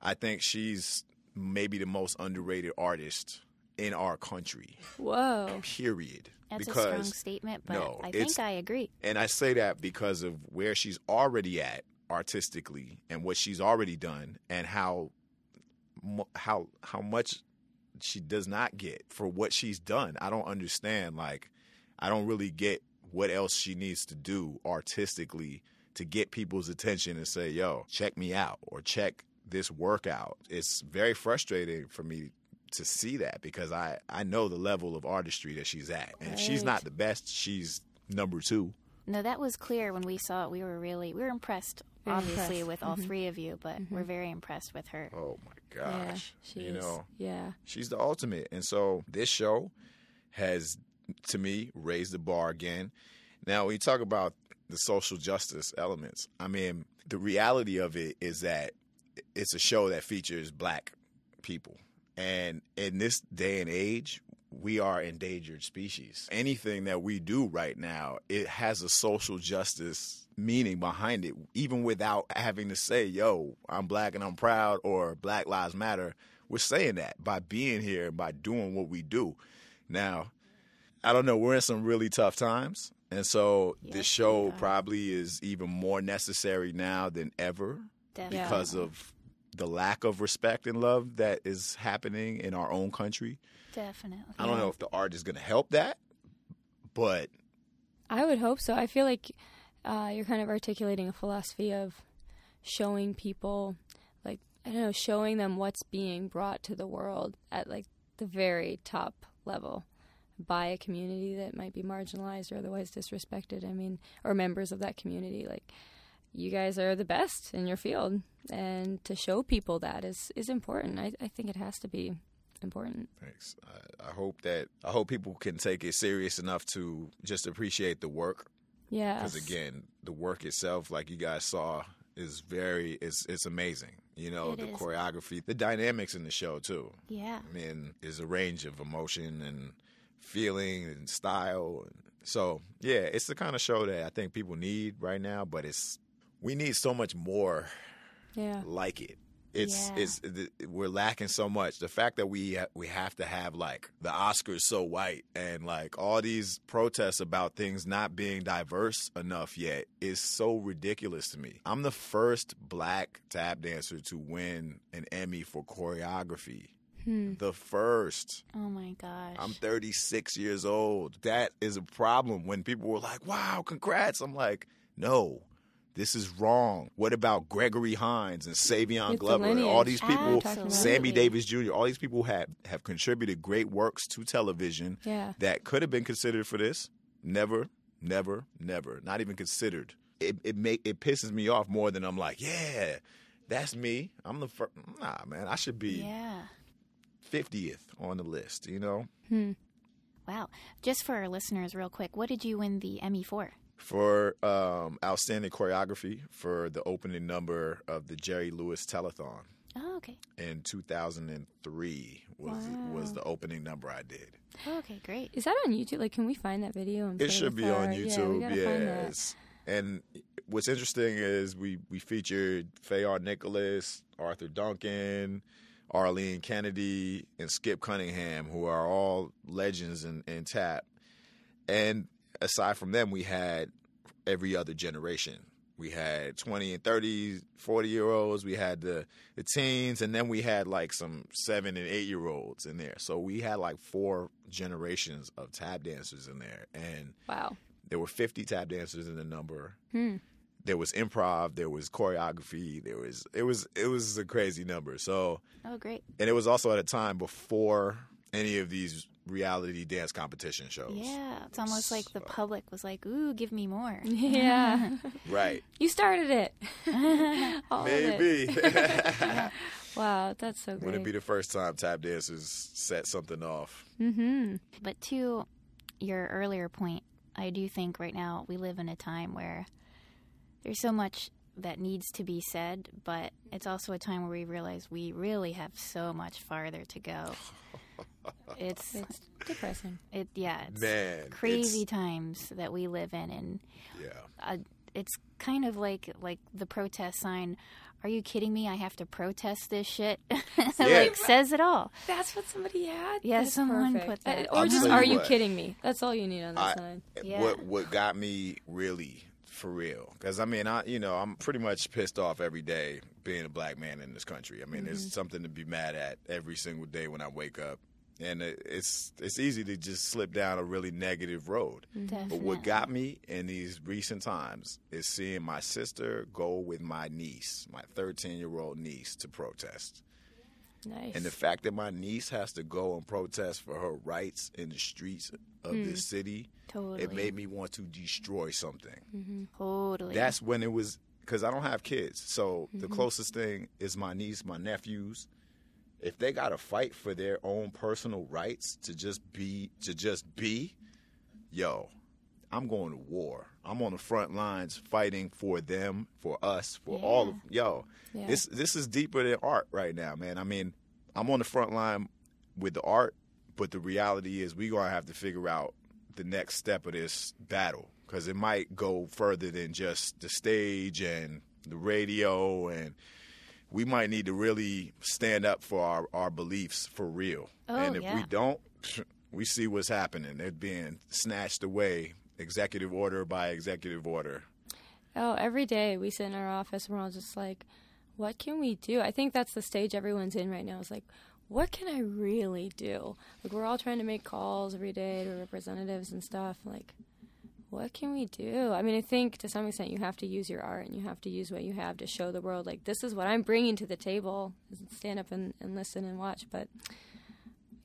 Speaker 3: I think she's maybe the most underrated artist in our country.
Speaker 1: Whoa.
Speaker 3: Period.
Speaker 2: That's
Speaker 3: because
Speaker 2: a strong statement, but
Speaker 3: no,
Speaker 2: I think I agree.
Speaker 3: and I say that because of where she's already at artistically and what she's already done and how how how much she does not get for what she's done. I don't understand like I don't really get what else she needs to do artistically to get people's attention and say, "Yo, check me out" or check this workout. It's very frustrating for me to see that because I I know the level of artistry that she's at. And if she's not the best, she's number 2.
Speaker 2: No, that was clear when we saw it. We were really we were impressed,
Speaker 1: Very
Speaker 2: obviously,
Speaker 1: impressed.
Speaker 2: with all mm-hmm. three of you, but we're mm-hmm. very impressed with her.
Speaker 3: Oh my
Speaker 1: Yeah,
Speaker 3: gosh.
Speaker 1: she
Speaker 3: you
Speaker 1: is.
Speaker 3: know,
Speaker 1: Yeah.
Speaker 3: she's the ultimate. And so this show has, to me, raised the bar again. Now, when you talk about the social justice elements, I mean, the reality of it is that it's a show that features black people. And in this day and age, we are endangered species. Anything that we do right now, it has a social justice meaning behind it, even without having to say, yo, I'm black and I'm proud or Black Lives Matter. We're saying that by being here, by doing what we do. Now, I don't know, we're in some really tough times. And so
Speaker 2: Yes,
Speaker 3: this show
Speaker 2: we
Speaker 3: probably is even more necessary now than ever
Speaker 2: Definitely.
Speaker 3: because of the lack of respect and love that is happening in our own country.
Speaker 2: Definitely.
Speaker 3: I don't know if the art is going to help that, but
Speaker 1: I would hope so. I feel like uh, you're kind of articulating a philosophy of showing people, like, I don't know, showing them what's being brought to the world at, like, the very top level by a community that might be marginalized or otherwise disrespected. I mean, or members of that community. Like, you guys are the best in your field. And to show people that is, is important. I, I think it has to be important.
Speaker 3: thanks. I, I hope that I hope people can take it serious enough to just appreciate the work
Speaker 1: Yeah.
Speaker 3: because again, the work itself, like you guys saw, is very it's it's amazing. You know,
Speaker 2: It
Speaker 3: the
Speaker 2: is.
Speaker 3: choreography, the dynamics in the show too.
Speaker 2: Yeah.
Speaker 3: I mean, there's a range of emotion and feeling and style. And so, yeah, it's the kind of show that I think people need right now, but it's we need so much more
Speaker 1: Yeah.
Speaker 3: like it. It's
Speaker 2: Yeah.
Speaker 3: it's we're lacking so much. The fact that we ha- we have to have like the Oscars so white and like all these protests about things not being diverse enough yet is so ridiculous to me. I'm the first black tap dancer to win an Emmy for choreography.
Speaker 1: Hmm.
Speaker 3: The first.
Speaker 2: Oh my gosh.
Speaker 3: I'm 36 years old. That is a problem. When people were like, "Wow, congrats," I'm like, "No, this is wrong." What about Gregory Hines and Savion
Speaker 1: It's
Speaker 3: Glover? and All these people,
Speaker 2: Absolutely.
Speaker 3: Sammy Davis Jr. All these people have have contributed great works to television
Speaker 1: Yeah.
Speaker 3: that could have been considered for this. Never, never, never. Not even considered. It it make it pisses me off more than I'm like, yeah, that's me. I'm the first. Nah, man, I should be
Speaker 2: yeah.
Speaker 3: 50th on the list. You know.
Speaker 1: Hmm.
Speaker 2: Wow. Just for our listeners, real quick, what did you win the Emmy for?
Speaker 3: For um, outstanding choreography for the opening number of the Jerry Lewis Telethon.
Speaker 2: Oh, okay.
Speaker 3: in 2003 was was the opening number I did.
Speaker 2: Oh, okay, great.
Speaker 1: Is that on YouTube? Like, can we find that video? And
Speaker 3: It should
Speaker 1: with
Speaker 3: be on
Speaker 1: our- Yeah, we
Speaker 3: YouTube.
Speaker 1: find that.
Speaker 3: yes. And what's interesting is we we featured Fayard Nicholas, Arthur Duncan, Arlene Kennedy, and Skip Cunningham, who are all legends in, in tap. And aside from them, we had every other generation. We had 20 and 30, 40 year olds. We had the, the teens, and then we had like some seven and eight year olds in there. So we had like four generations of tap dancers in there. And
Speaker 1: Wow.
Speaker 3: there were 50 tap dancers in the number.
Speaker 1: Hmm.
Speaker 3: There was improv, there was choreography, there was it was it was a crazy number. So,
Speaker 2: Oh, great.
Speaker 3: and it was also at a time before any of these reality dance competition shows.
Speaker 2: Yeah, it's almost like the public was like, "Ooh, give me more." [LAUGHS]
Speaker 1: Yeah. [LAUGHS]
Speaker 3: Right.
Speaker 1: you started it. [LAUGHS] All of it.
Speaker 3: Maybe.
Speaker 1: Wow, that's so great.
Speaker 3: Would it be the first time tap dancers set something off?
Speaker 1: mm-hmm.
Speaker 2: But to your earlier point, I do think right now we live in a time where there's so much that needs to be said, but it's also a time where we realize we really have so much farther to go. It's
Speaker 1: It's depressing.
Speaker 2: it yeah, it's
Speaker 3: Man,
Speaker 2: crazy
Speaker 3: it's-
Speaker 2: times that we live in and
Speaker 3: Yeah.
Speaker 2: uh, it's kind of like like the protest sign are you kidding me? I have to protest this shit. [LAUGHS]
Speaker 3: Yeah.
Speaker 2: like says it all.
Speaker 1: That's what somebody had.
Speaker 2: Yeah,
Speaker 1: That's
Speaker 2: someone
Speaker 1: perfect.
Speaker 2: put that.
Speaker 1: Uh, Or
Speaker 3: I'll
Speaker 1: just,
Speaker 3: tell
Speaker 1: are
Speaker 3: you
Speaker 1: you
Speaker 3: what.
Speaker 1: kidding me? That's all you need on the
Speaker 3: I-
Speaker 1: sign.
Speaker 2: Yeah.
Speaker 3: What what got me really for real? Because I mean, I you know I'm pretty much pissed off every day being a black man in this country. I mean,
Speaker 1: Mm-hmm.
Speaker 3: there's something to be mad at every single day when I wake up, and it's it's easy to just slip down a really negative road.
Speaker 2: Definitely.
Speaker 3: But what got me in these recent times is seeing my sister go with my niece, my 13 year old niece, to protest.
Speaker 1: Nice.
Speaker 3: And the fact that my niece has to go and protest for her rights in the streets of this mm. city,
Speaker 2: Totally.
Speaker 3: it made me want to destroy something. Mm-hmm.
Speaker 2: totally.
Speaker 3: That's when it was because I don't have kids. So the mm-hmm. closest thing is my niece, my nephews. If they got to fight for their own personal rights to just be, to just be, yo, I'm going to war. I'm on the front lines fighting for them, for us, for all of yo.
Speaker 1: Yeah.
Speaker 3: This this is deeper than art right now, man. I mean, I'm on the front line with the art, but the reality is we gonna have to figure out the next step of this battle because it might go further than just the stage and the radio and we might need to really stand up for our, our beliefs for real.
Speaker 2: Oh,
Speaker 3: and if we don't, [LAUGHS] we see what's happening. They're being snatched away, executive order by executive order.
Speaker 1: Oh, every day we sit in our office and we're all just like, what can we do? I think that's the stage everyone's in right now. Is like, what can I really do? Like, we're all trying to make calls every day to representatives and stuff. Like, what can we do? I mean, I think to some extent you have to use your art and you have to use what you have to show the world, like, this is what I'm bringing to the table. Stand up and, and listen and watch. But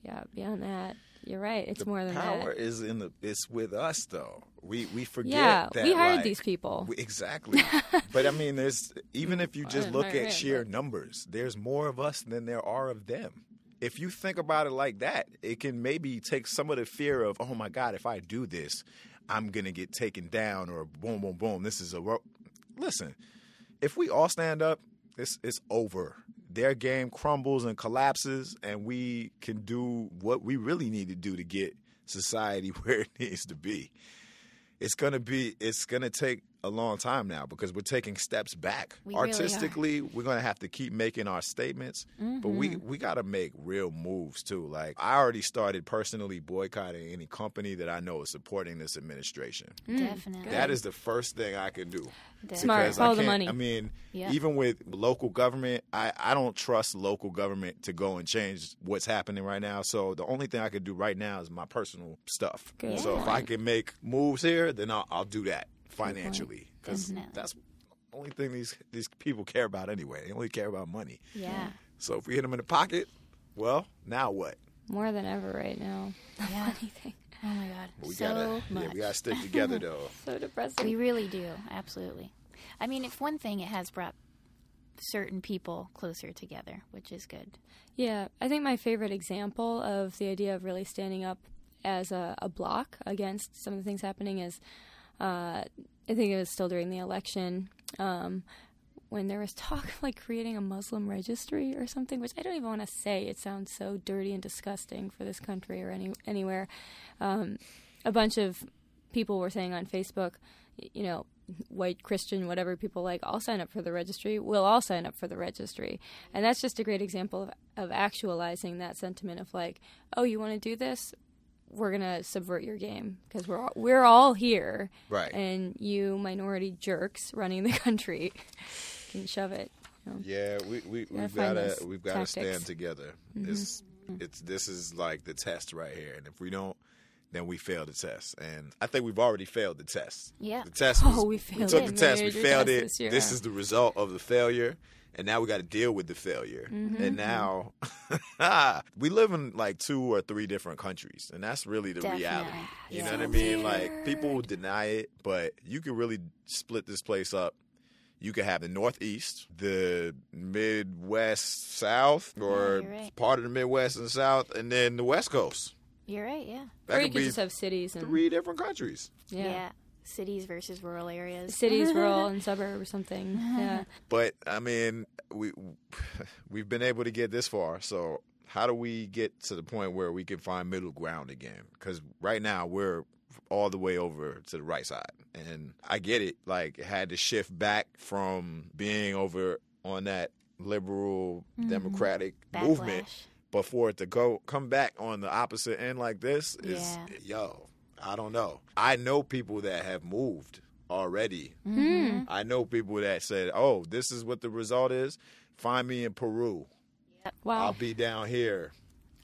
Speaker 1: yeah, beyond that, you're right. It's more than
Speaker 3: Power is in the. It's with us though. We we forget.
Speaker 1: Yeah,
Speaker 3: that,
Speaker 1: we hired
Speaker 3: like,
Speaker 1: these people.
Speaker 3: we- exactly. [LAUGHS] but I mean, there's even if you just look at
Speaker 1: him,
Speaker 3: sheer
Speaker 1: but-
Speaker 3: numbers, there's more of us than there are of them. If you think about it like that, it can maybe take some of the fear of, oh my God, if I do this, I'm gonna get taken down, or boom, boom, boom. This is a ro-. listen. If we all stand up, it's it's over. Their game crumbles and collapses, and we can do what we really need to do to get society [LAUGHS] where it needs to be it's gonna be it's gonna take a long time now because we're taking steps back
Speaker 2: We really
Speaker 3: artistically we're gonna have to keep making our statements but we mm-hmm. we gotta make real moves too like i already started personally boycotting any company that i know is supporting this administration mm.
Speaker 2: Definitely.
Speaker 3: that is the first thing i can do
Speaker 1: Smart. Follow the money.
Speaker 3: I mean,
Speaker 2: Yeah.
Speaker 3: even with local government, I, I don't trust local government to go and change what's happening right now. So the only thing I can do right now is my personal stuff.
Speaker 1: Good
Speaker 3: So if I can make moves here, then I'll, I'll do that financially because
Speaker 2: mm-hmm.
Speaker 3: that's the only thing these these people care about anyway. They only care about money.
Speaker 2: Yeah.
Speaker 3: So if we hit them in the pocket, well, now what?
Speaker 1: More than ever right now. [LAUGHS]
Speaker 2: Yeah.
Speaker 1: Anything.
Speaker 2: Oh my god.
Speaker 3: We
Speaker 2: so
Speaker 3: gotta
Speaker 2: much.
Speaker 3: yeah, we gotta stick [LAUGHS] together though. [LAUGHS]
Speaker 1: So depressing.
Speaker 2: We really do, absolutely. I mean, if one thing, it has brought certain people closer together, which is good.
Speaker 1: Yeah, I think my favorite example of the idea of really standing up as a, a block against some of the things happening is uh, I think it was still during the election. Um, when there was talk of like creating a Muslim registry or something, which I don't even want to say. It sounds so dirty and disgusting for this country or any anywhere. Um, a bunch of people were saying on Facebook, you know, white Christian, whatever people like, I'll sign up for the registry. We'll all sign up for the registry, and that's just a great example of of actualizing that sentiment of like, oh, you want to do this? We're gonna subvert your game because we're all, we're all here,
Speaker 3: Right.
Speaker 1: And you minority jerks running the [LAUGHS] country can shove it. you know.
Speaker 3: Yeah, we we
Speaker 1: Gotta
Speaker 3: we've gotta we've gotta
Speaker 1: tactics.
Speaker 3: stand together. Mm-hmm. It's mm-hmm. it's this is like the test right here, and if we don't, then we fail the test. And I think we've already failed the test.
Speaker 2: Yeah.
Speaker 3: The test. [LAUGHS]
Speaker 1: Oh, we failed We
Speaker 3: took
Speaker 1: it.
Speaker 3: the test. We failed
Speaker 1: test
Speaker 3: it.
Speaker 1: this.
Speaker 3: This is the result of the failure, and now we got to deal with the failure.
Speaker 1: Mm-hmm.
Speaker 3: And now [LAUGHS] we live in like two or three different countries, and that's really the
Speaker 2: Definitely.
Speaker 3: reality. You
Speaker 2: Yeah.
Speaker 3: know what I mean? Like people deny it, but you can really split this place up. You could have the Northeast, the Midwest, South, or
Speaker 2: you're right.
Speaker 3: part of the Midwest and South, and then the West Coast.
Speaker 2: You're right. Yeah.
Speaker 3: That
Speaker 1: or you
Speaker 3: could
Speaker 1: could just have cities and
Speaker 3: three different countries.
Speaker 1: yeah.
Speaker 2: Cities versus rural areas.
Speaker 1: cities, [LAUGHS] rural, and suburb or something. Yeah. [LAUGHS]
Speaker 3: But I mean, we we've been able to get this far. So how do we get to the point where we can find middle ground again? Because right now we're all the way over to the right side, and I get it. Like it had to shift back from being over on that liberal mm-hmm. democratic movement,
Speaker 2: Backlash.
Speaker 3: but for it to go come back on the opposite end like this is
Speaker 2: Yeah.
Speaker 3: yo. I don't know. I know people that have moved already
Speaker 2: Mm-hmm.
Speaker 3: I know people that said, "Oh, this is what the result is. Find me in Peru.
Speaker 1: Wow.
Speaker 3: I'll be down here."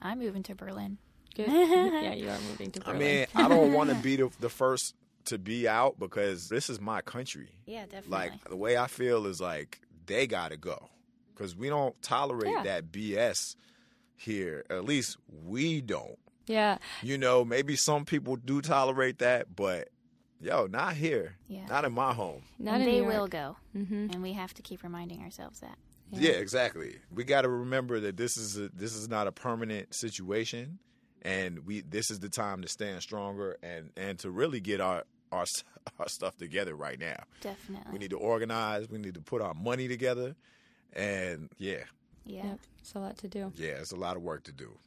Speaker 2: I'm moving to Berlin.
Speaker 1: Good. [LAUGHS] yeah, you are moving to
Speaker 3: I
Speaker 1: Berlin.
Speaker 3: mean, I don't want to be the, the first to be out because this is my country.
Speaker 2: Yeah, definitely.
Speaker 3: Like the way I feel is like they got to go because we don't tolerate
Speaker 1: Yeah.
Speaker 3: that BS here. At least we don't.
Speaker 1: Yeah.
Speaker 3: You know, maybe some people do tolerate that, but yo, not here.
Speaker 2: Yeah.
Speaker 3: Not in my home.
Speaker 1: Not
Speaker 2: and
Speaker 1: in
Speaker 2: they will go,
Speaker 1: Mm-hmm.
Speaker 2: and we have to keep reminding ourselves that.
Speaker 3: Yeah, exactly. We got to remember that this is a, this is not a permanent situation, and we this is the time to stand stronger and and to really get our our [LAUGHS] our stuff together right now.
Speaker 2: Definitely.
Speaker 3: We need to organize. We need to put our money together, and yeah,
Speaker 2: yeah.
Speaker 1: Yep. It's a lot to do.
Speaker 3: yeah, it's a lot of work to do.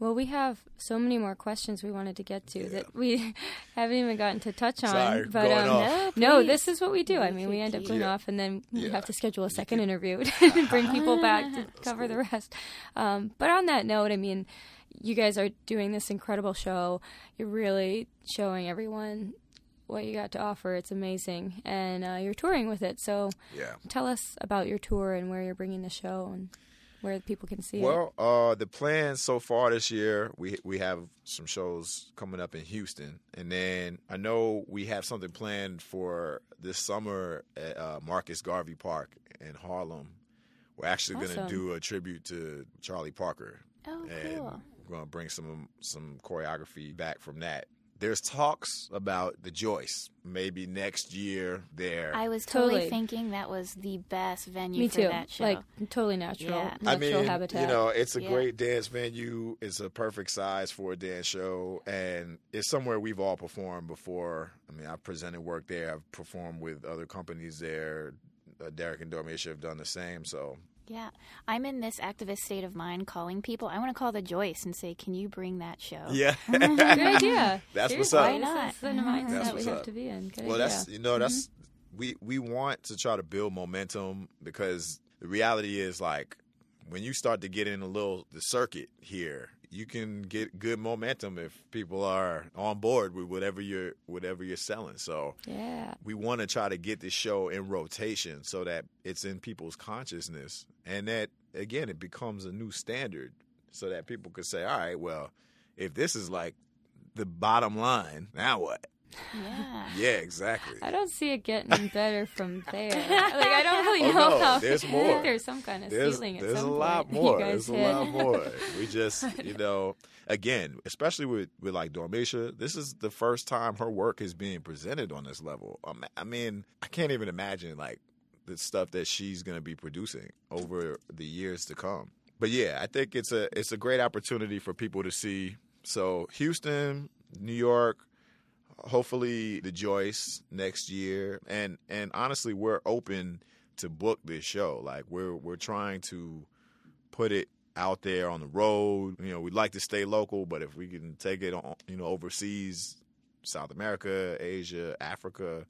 Speaker 1: Well, we have so many more questions we wanted to get to that we [LAUGHS] haven't even gotten to touch on.
Speaker 3: Sorry,
Speaker 1: but
Speaker 3: going
Speaker 1: um,
Speaker 3: off.
Speaker 1: no,
Speaker 2: please.
Speaker 1: this is what we do. I mean, we end up
Speaker 2: keep-
Speaker 1: going
Speaker 3: Yeah.
Speaker 1: off, and then we
Speaker 3: Yeah.
Speaker 1: have to schedule a second interview [LAUGHS] to bring people back to cover the rest. Um, but on that note, I mean, you guys are doing this incredible show. You're really showing everyone what you got to offer. It's amazing, and uh, you're touring with it. So
Speaker 3: Yeah.
Speaker 1: tell us about your tour and where you're bringing the show and where people can see it.
Speaker 3: Well, uh, the plan so far this year, we we have some shows coming up in Houston, and then I know we have something planned for this summer at uh, Marcus Garvey Park in Harlem. We're actually going to do a tribute to Charlie Parker,
Speaker 2: Oh,
Speaker 3: and
Speaker 2: cool.
Speaker 3: we're going to bring some some choreography back from that. There's talks about the Joyce maybe next year there.
Speaker 2: I was totally,
Speaker 1: Totally.
Speaker 2: thinking that was the best venue
Speaker 1: Me
Speaker 2: for
Speaker 1: too.
Speaker 2: that show.
Speaker 1: Like totally natural,
Speaker 2: Yeah.
Speaker 3: I mean,
Speaker 1: habitat.
Speaker 3: you know, it's a
Speaker 2: Yeah.
Speaker 3: great dance venue. It's a perfect size for a dance show, and it's somewhere we've all performed before. I mean, I've presented work there. I've performed with other companies there. Uh, Derick and Dormeshia have done the same. So
Speaker 2: yeah, I'm in this activist state of mind calling people. I want to call the Joyce and say, "Can you bring that show?"
Speaker 3: yeah, [LAUGHS]
Speaker 1: Good idea.
Speaker 3: That's what's
Speaker 1: Seriously,
Speaker 3: up.
Speaker 2: Why not?
Speaker 1: is the mindset
Speaker 3: That's
Speaker 1: we
Speaker 3: what's
Speaker 1: have
Speaker 3: up.
Speaker 1: to be in. Good
Speaker 3: well,
Speaker 1: idea.
Speaker 3: that's you know that's mm-hmm. we we want to try to build momentum because the reality is like when you start to get in a little the circuit here, you can get good momentum if people are on board with whatever you're whatever you're selling. So
Speaker 1: yeah.
Speaker 3: we want to try to get this show in rotation so that it's in people's consciousness and that again it becomes a new standard so that people could say all right well if this is like the bottom line now what
Speaker 2: Yeah.
Speaker 3: yeah exactly
Speaker 1: I don't see it getting better from [LAUGHS] there. Like I don't really
Speaker 3: Oh,
Speaker 1: know
Speaker 3: no,
Speaker 1: how.
Speaker 3: there's
Speaker 1: I
Speaker 3: more.
Speaker 1: think there's some kind of
Speaker 3: there's,
Speaker 1: ceiling [LAUGHS]
Speaker 3: there's a lot more there's a lot more we just [LAUGHS] you know again especially with with like Dormeshia this is the first time her work is being presented on this level Um, i mean i can't even imagine like the stuff that she's going to be producing over the years to come but yeah i think it's a it's a great opportunity for people to see so houston new york hopefully the Joyce next year, and and honestly, we're open to book this show. Like we're we're trying to put it out there on the road. You know, we'd like to stay local, but if we can take it on, you know, overseas, South America, Asia, Africa,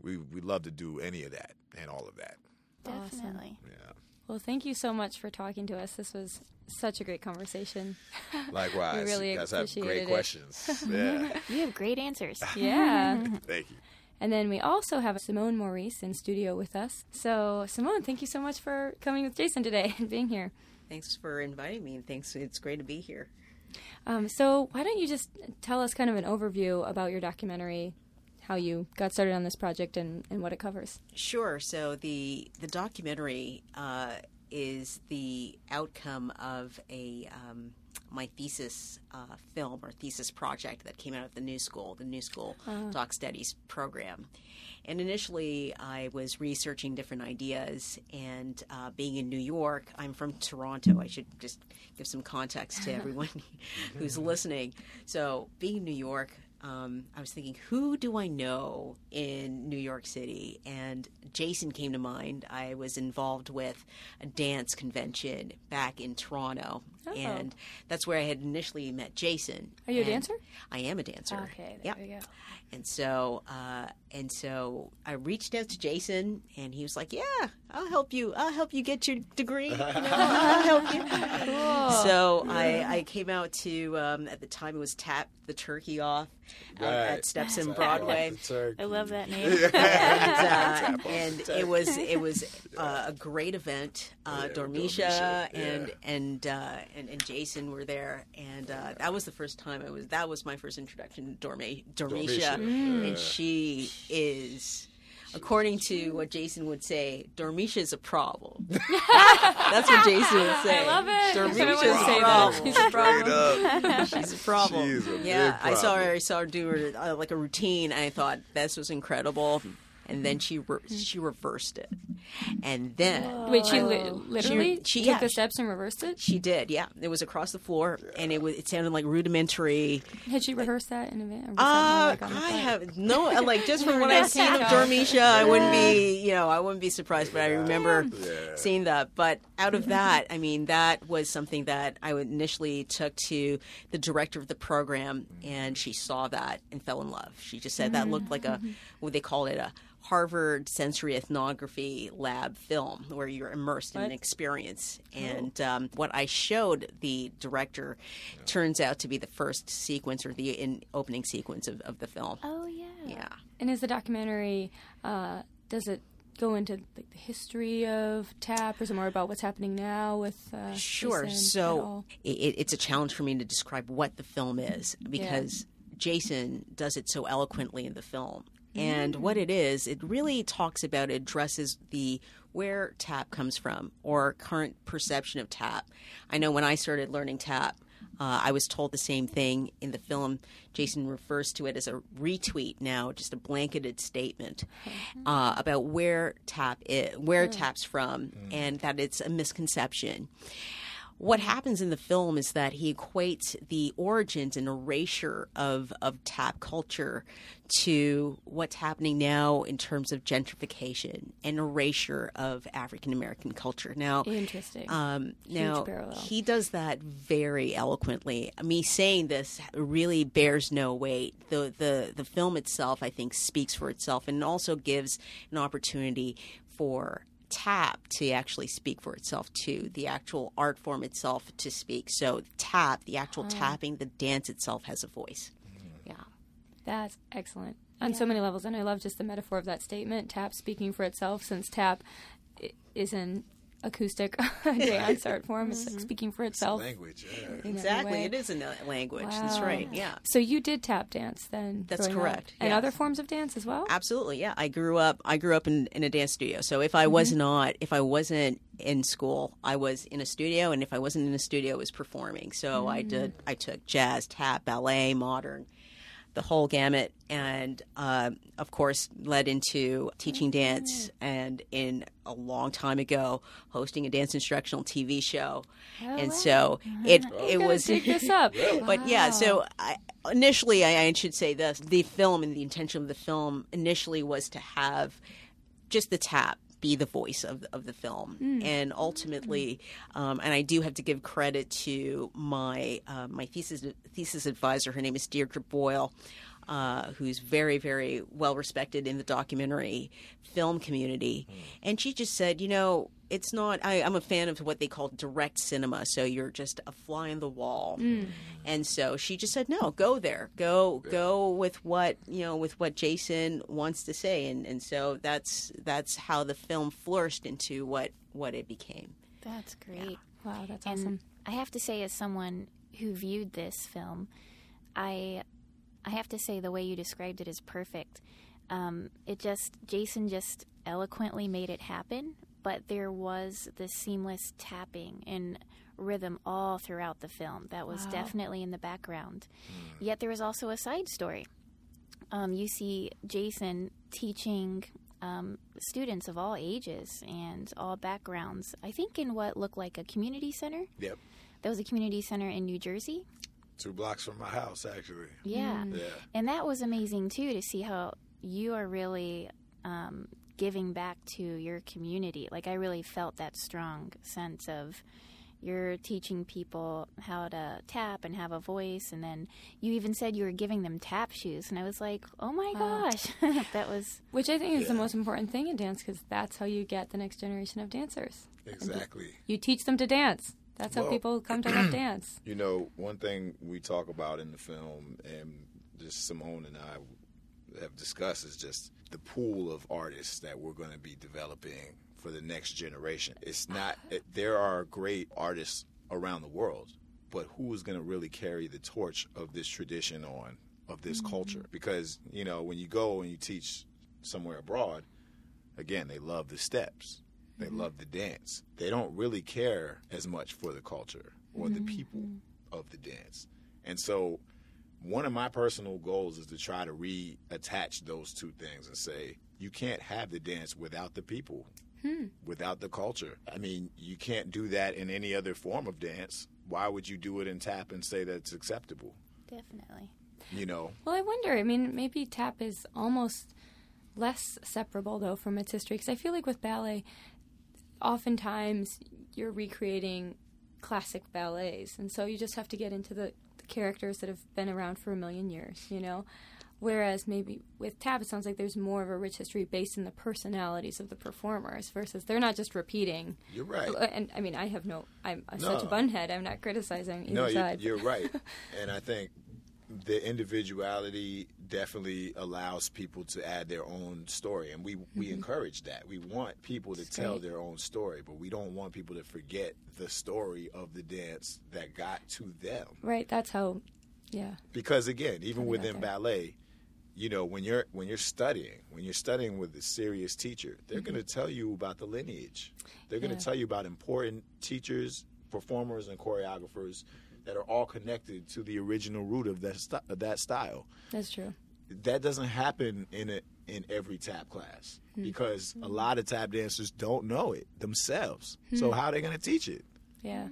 Speaker 3: we we love to do any of that and all of that.
Speaker 2: Definitely.
Speaker 3: Yeah.
Speaker 1: Well, thank you so much for talking to us. This was such a great conversation. [LAUGHS]
Speaker 3: Likewise,
Speaker 1: We really
Speaker 3: you guys have great
Speaker 1: it.
Speaker 3: questions. [LAUGHS] yeah,
Speaker 2: You have great answers. [LAUGHS]
Speaker 1: Yeah.
Speaker 3: thank you.
Speaker 1: and then we also have Simone Maurice in studio with us. So, Simone, thank you so much for coming with Jason today and being here.
Speaker 4: Thanks for inviting me. Thanks. It's great to be here.
Speaker 1: Um, so, why don't you just tell us kind of an overview about your documentary, how you got started on this project, and, and what it covers?
Speaker 4: Sure. So the the documentary uh, is the outcome of a um, my thesis uh, film or thesis project that came out of the New School, the New School Doc Studies program. And initially, I was researching different ideas. And uh, being in New York, I'm from Toronto. I should just give some context to [LAUGHS] everyone [LAUGHS] who's listening. So, being in New York, um, I was thinking, who do I know in New York City? And Jason came to mind. I was involved with a dance convention back in Toronto,
Speaker 1: Oh.
Speaker 4: and that's where I had initially met Jason.
Speaker 1: Are you a dancer?
Speaker 4: I am a dancer.
Speaker 1: Okay, there
Speaker 4: Yep.
Speaker 1: we go.
Speaker 4: And so, uh, and so I reached out to Jason, and he was like, "Yeah, I'll help you. I'll help you get your degree. [LAUGHS] You know, I'll help you." So I, I came out to um, at the time it was Tap the Turkey Off out at
Speaker 3: Steps
Speaker 4: in Broadway.
Speaker 2: I love that name. [LAUGHS]
Speaker 4: and, uh, and it was it was [LAUGHS] uh, a great event. Uh,
Speaker 3: Yeah,
Speaker 4: Dormeshia
Speaker 3: Dormeshia,
Speaker 4: and
Speaker 3: yeah.
Speaker 4: and, uh, and and Jason were there, and uh, that was the first time I was. That was my first introduction to Dorme, Dormeshia,
Speaker 3: Dormeshia, yeah.
Speaker 4: and she is. According to what Jason would say, Dormeshia is a problem. [LAUGHS] That's what Jason would say.
Speaker 1: I love it. Dormeshia
Speaker 4: is a problem. [LAUGHS]
Speaker 1: She's a problem.
Speaker 4: She's a problem.
Speaker 3: She's a
Speaker 4: yeah,
Speaker 3: big
Speaker 4: I saw her. I saw her do her uh, like a routine, and I thought this was incredible. And then she re- she reversed it, and then
Speaker 1: Wait, she li- literally
Speaker 4: she-
Speaker 1: took
Speaker 4: yeah,
Speaker 1: the steps and reversed it?
Speaker 4: she did. Yeah, it was across the floor, and it was it sounded like rudimentary.
Speaker 1: Had she rehearsed that in advance?
Speaker 4: Uh,
Speaker 1: like
Speaker 4: I have no like just from what I've seen of Dormeshia, I wouldn't be you know I wouldn't be surprised, but I remember
Speaker 3: Yeah.
Speaker 4: seeing that. But out of that, I mean, that was something that I initially took to the director of the program, and she saw that and fell in love. She just said that looked like a what they called it a Harvard sensory ethnography lab film where you're immersed in an
Speaker 1: What?
Speaker 4: experience. And um, what I showed the director turns out to be the first sequence or the in opening sequence of, of the film.
Speaker 2: Oh yeah.
Speaker 4: Yeah.
Speaker 1: And is the documentary, uh, does it go into like, the history of TAP or is it more about what's happening now with uh,
Speaker 4: Sure. So it, it's a challenge for me to describe what the film is because Jason does it so eloquently in the film. And what it is, it really talks about, addresses the where tap comes from or current perception of tap. I know when I started learning tap, uh, I was told the same thing in the film. Jason refers to it as a retweet now, just a blanketed statement uh, about where tap is, where tap's from, and that it's a misconception. What happens in the film is that he equates the origins and erasure of, of tap culture to what's happening now in terms of gentrification and erasure of African American culture. Now,
Speaker 1: Interesting.
Speaker 4: um, now he does that very eloquently. Me saying this really bears no weight. The the the film itself, I think, speaks for itself, and also gives an opportunity for tap to actually speak for itself too. The actual art form itself to speak. So tap, the actual tapping, the dance itself has a voice. Yeah.
Speaker 1: That's excellent on so many levels, and I love just the metaphor of that statement. Tap speaking for itself, since tap is an acoustic [LAUGHS] dance art form. It's like speaking for itself.
Speaker 3: Language. Yeah.
Speaker 4: Exactly. It is a na- language. That's right. Yeah.
Speaker 1: So you did tap dance then?
Speaker 4: That's
Speaker 1: growing up?
Speaker 4: correct,
Speaker 1: And other forms of dance as well.
Speaker 4: Absolutely, yeah. I grew up. I grew up in, in a dance studio. So if I
Speaker 1: Mm-hmm.
Speaker 4: was not, if I wasn't in school, I was in a studio, and if I wasn't in a studio, I was performing. So I
Speaker 1: Mm.
Speaker 4: did. I took jazz, tap, ballet, modern, the whole gamut, and uh, of course led into teaching dance. And in a long time ago, hosting a dance instructional TV show. and so [LAUGHS] it it was
Speaker 1: dig this up. [LAUGHS]
Speaker 4: but yeah, so I, initially, I, I should say this: the film and the intention of the film initially was to have just the tap be the voice of of the film, and ultimately, um, and I do have to give credit to my uh, my thesis thesis advisor. Her name is Deirdre Boyle. Uh, who's very, very well respected in the documentary film community. And she just said, you know, it's not, I, I'm a fan of what they call direct cinema. So you're just a fly on the wall. And so she just said, no, go there. Go, go with what, you know, with what Jason wants to say. And, and so that's, that's how the film flourished into what, what it became.
Speaker 2: That's great.
Speaker 1: Wow, that's
Speaker 2: And
Speaker 1: awesome.
Speaker 2: I have to say, as someone who viewed this film, I I have to say the way you described it is perfect. Um, it just Jason just eloquently made it happen, but there was this seamless tapping and rhythm all throughout the film that was
Speaker 1: Wow.
Speaker 2: definitely in the background. Yet there was also a side story. Um, you see Jason teaching um, students of all ages and all backgrounds. I think in what looked like a community center.
Speaker 3: Yep.
Speaker 2: That was a community center in New Jersey.
Speaker 3: Two blocks from my house, actually.
Speaker 2: Yeah.
Speaker 3: Yeah.
Speaker 2: And that was amazing too to see how you are really um, giving back to your community. Like, I really felt that strong sense of you're teaching people how to tap and have a voice. And then you even said you were giving them tap shoes. And I was like, oh my
Speaker 1: Wow.
Speaker 2: gosh, [LAUGHS] that was.
Speaker 1: Which I think is the most important thing in dance because that's how you get the next generation of dancers.
Speaker 3: Exactly.
Speaker 1: You teach them to dance. That's how
Speaker 3: Well-
Speaker 1: people [CLEARS THROAT] come to love dance.
Speaker 3: You know, one thing we talk about in the film, and just Simone and I have discussed, is just the pool of artists that we're going to be developing for the next generation. It's not, it, there are great artists around the world, but who is going to really carry the torch of this tradition on, of this mm-hmm. culture? Because, you know, when you go and you teach somewhere abroad, again, they love the steps. They love the dance. They don't really care as much for the culture or the mm-hmm. people of the dance. And so, one of my personal goals is to try to reattach those two things and say, you can't have the dance without the people, hmm. without the culture. I mean, you can't do that in any other form of dance. Why would you do it in tap and say that it's acceptable?
Speaker 2: Definitely.
Speaker 3: You know,
Speaker 1: Well, I wonder. I mean, maybe tap is almost less separable though from its history because I feel like with ballet, oftentimes you're recreating classic ballets, and so you just have to get into the, the characters that have been around for a million years, you know. Whereas maybe with tap, it sounds like there's more of a rich history based in the personalities of the performers versus they're not just repeating.
Speaker 3: you're right.
Speaker 1: And I mean, I have no, I'm uh, such a
Speaker 3: No.
Speaker 1: bunhead. I'm not criticizing either
Speaker 3: No, you're, you're right. [LAUGHS] and I think the individuality definitely allows people to add their own story. And we, we encourage that. We want people to
Speaker 1: That's
Speaker 3: tell
Speaker 1: great.
Speaker 3: their own story, but we don't want people to forget the story of the dance that got to them.
Speaker 1: right. That's how. Yeah.
Speaker 3: Because again, even
Speaker 1: got
Speaker 3: within ballet, you know, when you're when you're studying, when you're studying with a serious teacher, they're going to tell you about the lineage. They're going
Speaker 1: Mm-hmm.
Speaker 3: To tell you about important teachers, performers, and choreographers that are all connected to the original root of that st- of that style.
Speaker 1: That's true.
Speaker 3: That doesn't happen in a, in every tap class hmm. because a hmm. lot of tap dancers don't know it themselves. So hmm. how are they going to teach it?
Speaker 1: Yeah.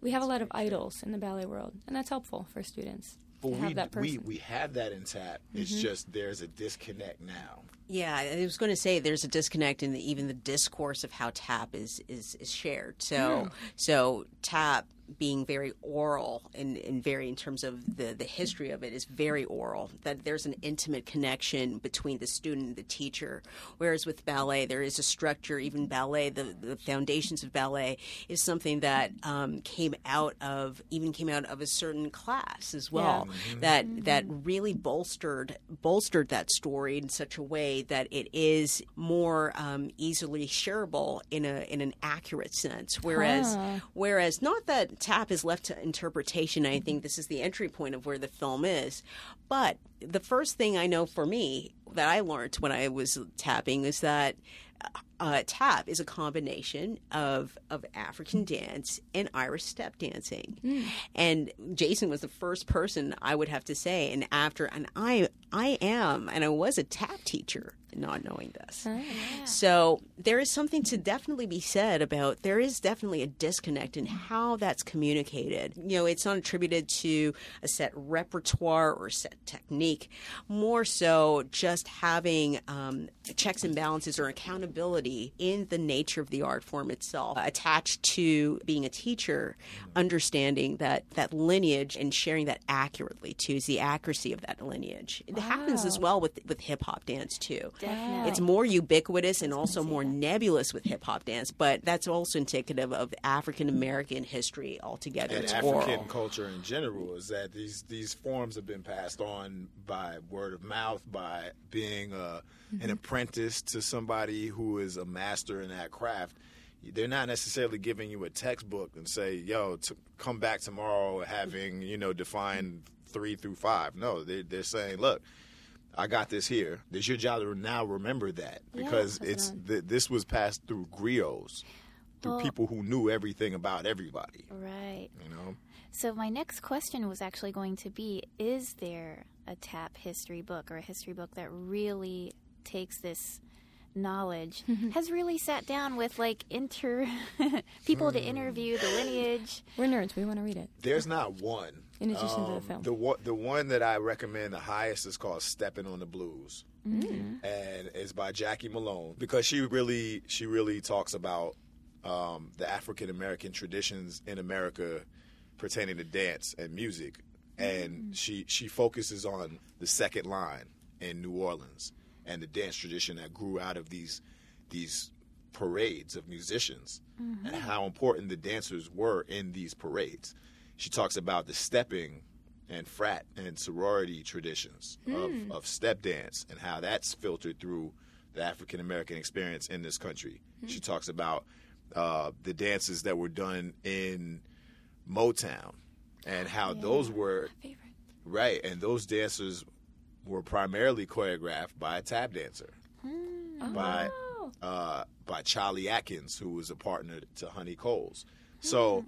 Speaker 1: We have a lot of idols in the ballet world, and that's helpful for students
Speaker 3: But
Speaker 1: to have
Speaker 3: we,
Speaker 1: that
Speaker 3: we
Speaker 1: person.
Speaker 3: we have that in tap. It's mm-hmm. just there's a disconnect now.
Speaker 4: Yeah, I was going to say there's a disconnect in the, even the discourse of how tap is is, is shared. So so tap being very oral and, and very in terms of the, the history of it is very oral. That there's an intimate connection between the student and the teacher. Whereas with ballet, there is a structure. Even ballet, the, the foundations of ballet is something that um, came out of even came out of a certain class as well. That that really bolstered bolstered that story in such a way that it is more um, easily shareable in a in an accurate sense. Whereas
Speaker 1: Huh.
Speaker 4: whereas not that tap is left to interpretation. I think this is the entry point of where the film is. But the first thing I know for me that I learned when I was tapping is that uh, tap is a combination of of African dance and Irish step dancing. And Jason was the first person I would have to say. And after, and I I am, and I was a tap teacher. Not knowing this.
Speaker 1: Oh.
Speaker 4: So there is something to definitely be said about there is definitely a disconnect in how that's communicated. You know, it's not attributed to a set repertoire or set technique, more so just having um, checks and balances or accountability in the nature of the art form itself, attached to being a teacher, understanding that that lineage and sharing that accurately too is the accuracy of that lineage. It happens as well with with hip hop dance too.
Speaker 2: Definitely.
Speaker 4: It's more ubiquitous and also more nebulous with hip hop dance, but that's also indicative of African American history altogether.
Speaker 3: and
Speaker 4: It's
Speaker 3: African
Speaker 4: oral.
Speaker 3: culture in general is that these these forms have been passed on by word of mouth, by being a, an mm-hmm. apprentice to somebody who is a master in that craft. They're not necessarily giving you a textbook and say, "Yo, t- come back tomorrow having you know defined three through five. No, they're, they're saying, "Look, I got this here. It's your job to now remember that because it's th- this was passed through griots, through
Speaker 2: Well-
Speaker 3: people who knew everything about everybody.
Speaker 2: Right.
Speaker 3: You know."
Speaker 2: So my next question was actually going to be: Is there a tap history book or a history book that really takes this knowledge, [LAUGHS] has really sat down with like inter [LAUGHS] people to hmm. interview the lineage?
Speaker 1: We're nerds. We want to read it.
Speaker 3: There's not one.
Speaker 1: In addition to the
Speaker 3: Um,
Speaker 1: film.
Speaker 3: The one, the one that I recommend the highest is called "Stepping on the Blues," and it's by Jacqui Malone because she really, she really talks about um, the African American traditions in America pertaining to dance and music, and she she focuses on the second line in New Orleans and the dance tradition that grew out of these these parades of musicians and how important the dancers were in these parades. She talks about the stepping and frat and sorority traditions of, of step dance and how that's filtered through the African American experience in this country. She talks about uh, the dances that were done in Motown and how those were
Speaker 1: Favorite.
Speaker 3: right, and those dancers were primarily choreographed by a tap dancer, by
Speaker 1: Oh.
Speaker 3: uh, by Cholly Atkins, who was a partner to Honi Coles. So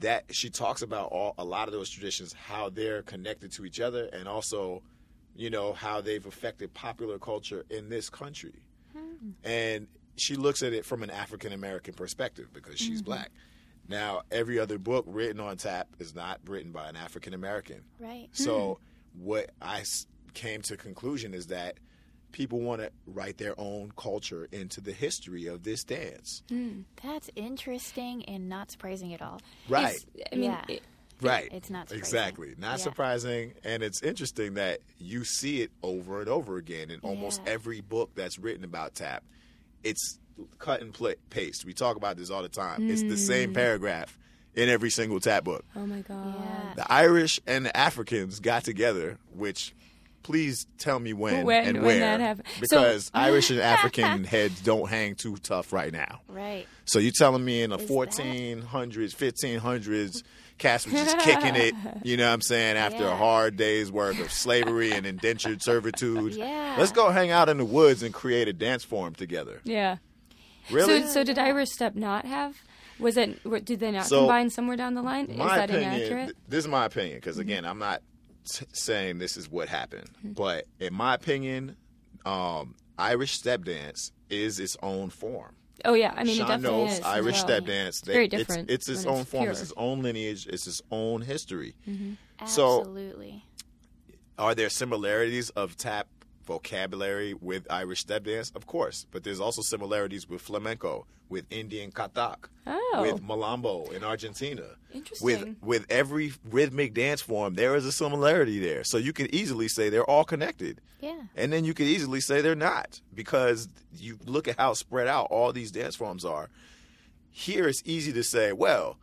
Speaker 3: that she talks about all a lot of those traditions, how they're connected to each other, and also, you know, how they've affected popular culture in this country. Hmm. And she looks at it from an African American perspective because she's mm-hmm. black. Now, every other book written on tap is not written by an African American.
Speaker 2: Right.
Speaker 3: So hmm. what I came to conclusion is that people want to write their own culture into the history of this dance.
Speaker 2: That's interesting and not surprising at all.
Speaker 3: Right.
Speaker 1: It's- I mean,
Speaker 2: Yeah.
Speaker 1: it-
Speaker 3: Right.
Speaker 2: It's not surprising.
Speaker 3: Exactly. Not
Speaker 2: Yeah.
Speaker 3: surprising. And it's interesting that you see it over and over again in almost
Speaker 2: Yeah.
Speaker 3: every book that's written about tap. It's cut and pla paste. We talk about this all the time. It's the
Speaker 2: Mm.
Speaker 3: same paragraph in every single tap book.
Speaker 1: oh my god.
Speaker 2: Yeah.
Speaker 3: The Irish and the Africans got together, which please tell me when,
Speaker 1: When-
Speaker 3: and
Speaker 1: when
Speaker 3: where.
Speaker 1: that happened. So-
Speaker 3: Because [LAUGHS] Irish and African heads don't hang too tough right now.
Speaker 2: Right.
Speaker 3: So you're telling me in the
Speaker 2: Is
Speaker 3: 1400s, 1500s, cats was just kicking it, you know what I'm saying, after a hard day's work of slavery and indentured servitude. [LAUGHS]
Speaker 2: Yeah.
Speaker 3: Let's go hang out in the woods and create a dance form together.
Speaker 1: Yeah.
Speaker 3: Really?
Speaker 1: So, so did Irish Step not have? Was it? Did they not
Speaker 3: So,
Speaker 1: combine somewhere down the line? Is that
Speaker 3: opinion,
Speaker 1: inaccurate?
Speaker 3: th- this is my opinion, because again, I'm not t- saying this is what happened, but in my opinion, um, Irish step dance is its own form.
Speaker 1: oh yeah, I mean it
Speaker 3: Sean
Speaker 1: definitely
Speaker 3: knows
Speaker 1: is.
Speaker 3: Irish
Speaker 1: well.
Speaker 3: step dance. they-
Speaker 1: very
Speaker 3: it's-
Speaker 1: different
Speaker 3: It's, its
Speaker 1: when
Speaker 3: own
Speaker 1: it's
Speaker 3: form. It's
Speaker 1: pure.
Speaker 3: its own lineage. It's its own history. So-
Speaker 2: Absolutely.
Speaker 3: Are there similarities of tap vocabulary with Irish step dance? Of course, but there's also similarities with flamenco, with Indian kathak,
Speaker 1: Oh.
Speaker 3: with malambo in Argentina.
Speaker 1: Interesting.
Speaker 3: With with every rhythmic dance form, there is a similarity there. So you could easily say they're all connected.
Speaker 2: Yeah.
Speaker 3: And then you could easily say they're not because you look at how spread out all these dance forms are. Here it's easy to say, well,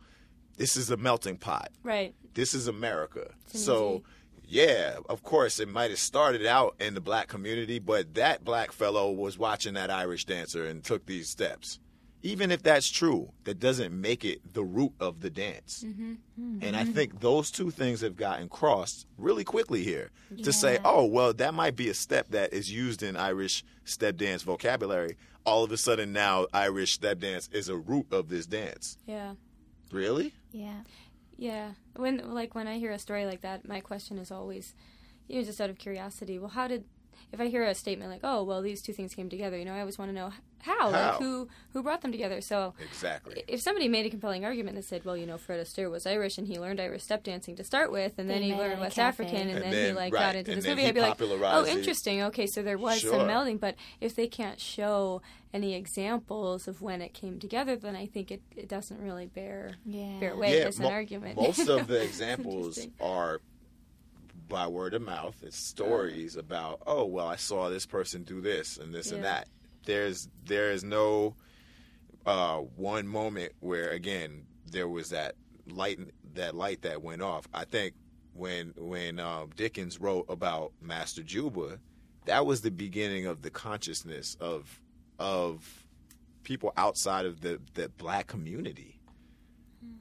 Speaker 3: this is a melting pot
Speaker 1: right.
Speaker 3: this is America. So, yeah, of course, it might have started out in the black community, but that black fellow was watching that Irish dancer and took these steps. Even if that's true, that doesn't make it the root of the dance. Mm-hmm. Mm-hmm. And I think those two things have gotten crossed really quickly here to say, oh, well, that might be a step that is used in Irish step dance vocabulary. All of a sudden, now Irish step dance is a root of this dance.
Speaker 1: Yeah.
Speaker 3: Really?
Speaker 2: Yeah.
Speaker 1: Yeah. When like when I hear a story like that, my question is always, you know, just out of curiosity. Well, how did if I hear a statement like, "Oh, well, these two things came together," you know, I always want to know how,
Speaker 3: How?
Speaker 1: like who who brought them together. So
Speaker 3: Exactly.
Speaker 1: if somebody made a compelling argument that said, "Well, you know, Fred Astaire was Irish and he learned Irish step dancing to start with, and then
Speaker 2: They
Speaker 1: he learned West
Speaker 2: cafe.
Speaker 1: African, and,
Speaker 3: And
Speaker 1: then, he like
Speaker 3: right,
Speaker 1: got into
Speaker 3: and
Speaker 1: this movie," I'd be like, "Oh, interesting. Okay, so there was
Speaker 3: Sure.
Speaker 1: some melding, but if they can't show any examples of when it came together, then I think it, it doesn't really bear
Speaker 2: Yeah.
Speaker 1: bear weight
Speaker 3: Yeah,
Speaker 1: as an argument."
Speaker 3: Most of the [LAUGHS] examples are by word of mouth. It's stories about, oh well, I saw this person do this and this and that. There's there is no uh, one moment where again there was that light that light that went off. I think when when um, Dickens wrote about Master Juba, that was the beginning of the consciousness of of people outside of the the black community.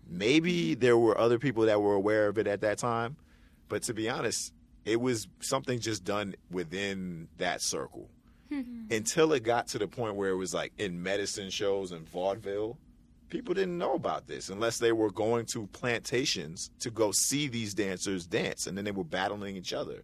Speaker 3: Maybe there were other people that were aware of it at that time, but to be honest, it was something just done within that circle. [LAUGHS] Until it got to the point where it was like in medicine shows and vaudeville, people didn't know about this unless they were going to plantations to go see these dancers dance and then they were battling each other.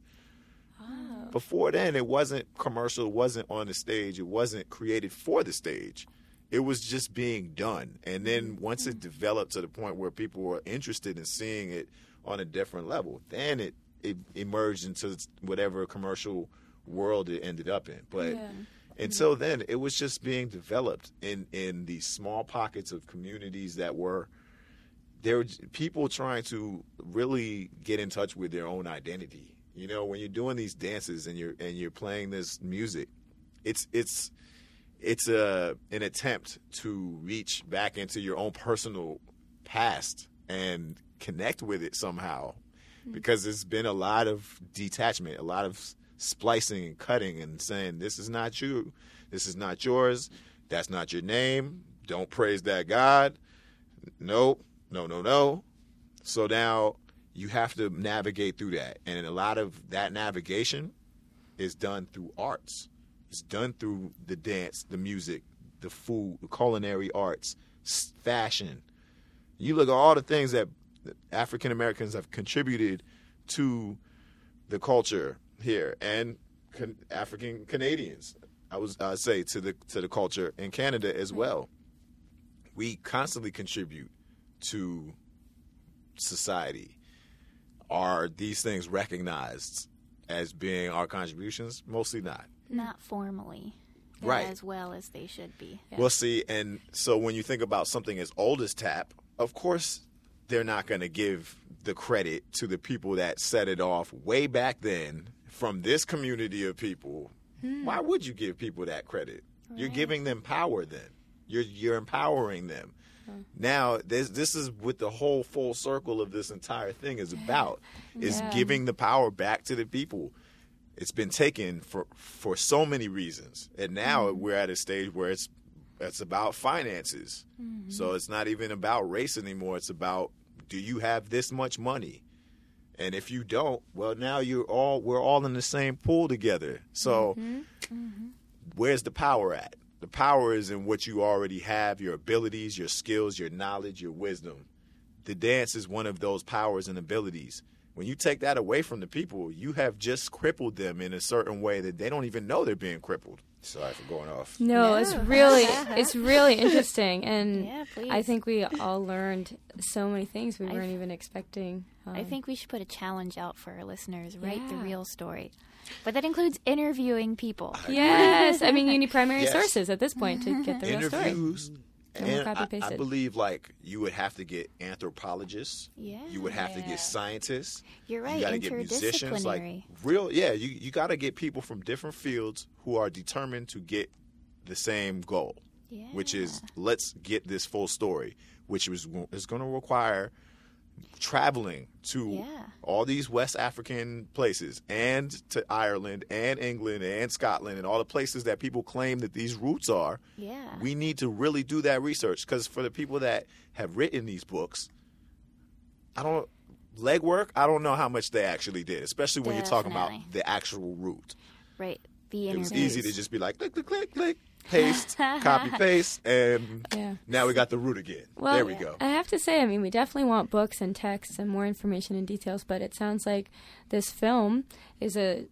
Speaker 3: Oh. Before then, it wasn't commercial, it wasn't on the stage, it wasn't created for the stage. It was just being done. And then mm-hmm. once it developed to the point where people were interested in seeing it on a different level, then it, it emerged into whatever commercial world it ended up in. But
Speaker 1: Yeah.
Speaker 3: until then, it was just being developed in, in these small pockets of communities that were there were people trying to really get in touch with their own identity. You know, when you're doing these dances and you're and you're playing this music, it's it's it's a an attempt to reach back into your own personal past and connect with it somehow because there's been a lot of detachment, a lot of splicing and cutting and saying this is not you, this is not yours, that's not your name, don't praise that God. No, no, no, no. So now you have to navigate through that. And a lot of that navigation is done through arts. It's done through the dance, the music, the food, the culinary arts, fashion. You look at all the things that African Americans have contributed to the culture here and can, African Canadians. I was I say to the to the culture in Canada as hmm. well. We constantly contribute to society. Are these things recognized as being our contributions? Mostly not.
Speaker 2: Not formally.
Speaker 3: Right.
Speaker 2: As well as they should be.
Speaker 3: Well, see, and so when you think about something as old as tap, of course, they're not going to give the credit to the people that set it off way back then from this community of people. Hmm. Why would you give people that credit? Oh, you're giving them power then. You're you're empowering them. Now, this this is what the whole full circle of this entire thing is about is
Speaker 1: Yeah.
Speaker 3: giving the power back to the people it's been taken for for so many reasons and now hmm. we're at a stage where it's it's about finances mm-hmm. so it's not even about race anymore it's about do you have this much money? And if you don't well now you're all we're all in the same pool together. So mm-hmm. Mm-hmm. where's the power at? The power is in what you already have your abilities your skills your knowledge your wisdom. The dance is one of those powers and abilities. When you take that away from the people, you have just crippled them in a certain way that they don't even know they're being crippled. Sorry for going off.
Speaker 1: No, it's really [LAUGHS] it's really interesting, and [LAUGHS]
Speaker 2: Yeah,
Speaker 1: I think we all learned so many things we weren't
Speaker 2: th-
Speaker 1: even expecting.
Speaker 2: I
Speaker 1: Um,
Speaker 2: think we should put a challenge out for our listeners. Write the real story. But that includes interviewing people.
Speaker 1: yes, I mean you need primary [LAUGHS]
Speaker 3: Yes.
Speaker 1: sources at this point to get the real story.
Speaker 3: Interviews.
Speaker 1: And
Speaker 3: I, I believe like you would have to get anthropologists.
Speaker 2: Yeah.
Speaker 3: You would have to get scientists.
Speaker 2: You're right,
Speaker 3: You got to get musicians. Like real, yeah. You you got to get people from different fields who are determined to get the same goal.
Speaker 2: Yeah.
Speaker 3: which is let's get this full story, which was is going to require traveling to
Speaker 2: Yeah.
Speaker 3: all these West African places and to Ireland and England and Scotland and all the places that people claim that these roots are.
Speaker 2: Yeah.
Speaker 3: We need to really do that research because for the people that have written these books, I don't legwork. I don't know how much they actually did, especially when you're talking about the actual root.
Speaker 2: right. The
Speaker 3: It was easy to just be like click, click, click, click, paste, copy, [LAUGHS] paste, and
Speaker 1: Yeah.
Speaker 3: now we got the root again.
Speaker 1: Well,
Speaker 3: there we go.
Speaker 1: I have to say, I mean, we definitely want books and texts and more information and details, but it sounds like this film is a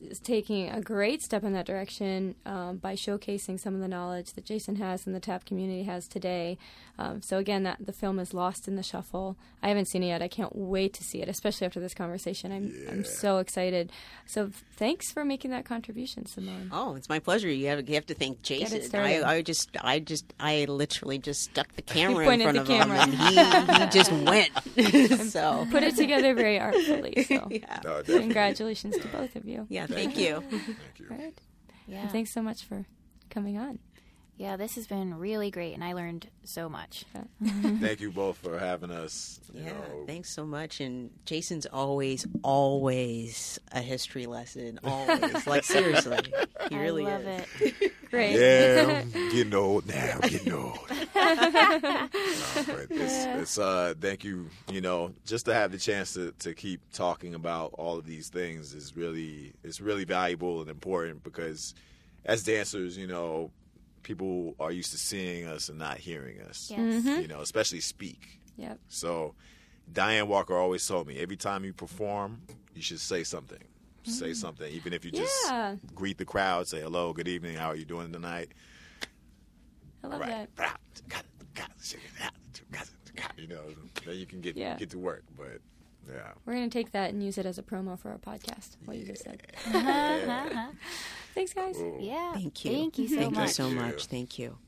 Speaker 1: is taking a great step in that direction um, by showcasing some of the knowledge that Jason has and the tap community has today. Um, so again, that the film is lost in the shuffle. I haven't seen it yet. I can't wait to see it, especially after this conversation. I'm
Speaker 3: Yeah.
Speaker 1: I'm so excited. So thanks for making that contribution, Simone.
Speaker 4: Oh, it's my pleasure. You have, you have to thank Jason. I. I just, I just, I literally just stuck the [LAUGHS] camera in front
Speaker 1: the
Speaker 4: of
Speaker 1: camera.
Speaker 4: him, and he, he just went. [LAUGHS] [LAUGHS] so,
Speaker 1: Put it together very artfully. So
Speaker 4: yeah,
Speaker 3: No,
Speaker 1: congratulations to both of you.
Speaker 4: Yeah. Thank you. [LAUGHS]
Speaker 3: Thank you.
Speaker 1: All right.
Speaker 2: Yeah.
Speaker 1: And thanks so much for coming on.
Speaker 2: Yeah, this has been really great, and I learned so much. [LAUGHS]
Speaker 3: Thank you both for having us. You
Speaker 4: Yeah,
Speaker 3: know,
Speaker 4: thanks so much. And Jason's always, always a history lesson. Always, [LAUGHS] like seriously, he really
Speaker 2: I love
Speaker 4: is.
Speaker 2: it.
Speaker 1: Great.
Speaker 3: Yeah, I'm [LAUGHS] getting old now. I'm getting old. [LAUGHS] No, but it's, it's uh, thank you. You know, just to have the chance to, to keep talking about all of these things is really it's really valuable and important because as dancers, you know, people are used to seeing us and not hearing us.
Speaker 2: Yes.
Speaker 3: You know, especially speak.
Speaker 1: Yep.
Speaker 3: So Dianne Walker always told me every time you perform, you should say something. Say mm. something, even if you just
Speaker 1: Yeah.
Speaker 3: greet the crowd, say hello, good evening, how are you doing tonight?
Speaker 1: I love
Speaker 3: right.
Speaker 1: that.
Speaker 3: You know, then you can get
Speaker 1: Yeah.
Speaker 3: get to work. But yeah,
Speaker 1: We're going to take that and use it as a promo for our podcast, what you just said. [LAUGHS] Thanks, guys.
Speaker 2: Yeah.
Speaker 4: Thank you.
Speaker 2: Thank you so
Speaker 4: Thank
Speaker 2: much.
Speaker 4: you so
Speaker 3: Thank
Speaker 4: much.
Speaker 3: you.
Speaker 4: Thank you.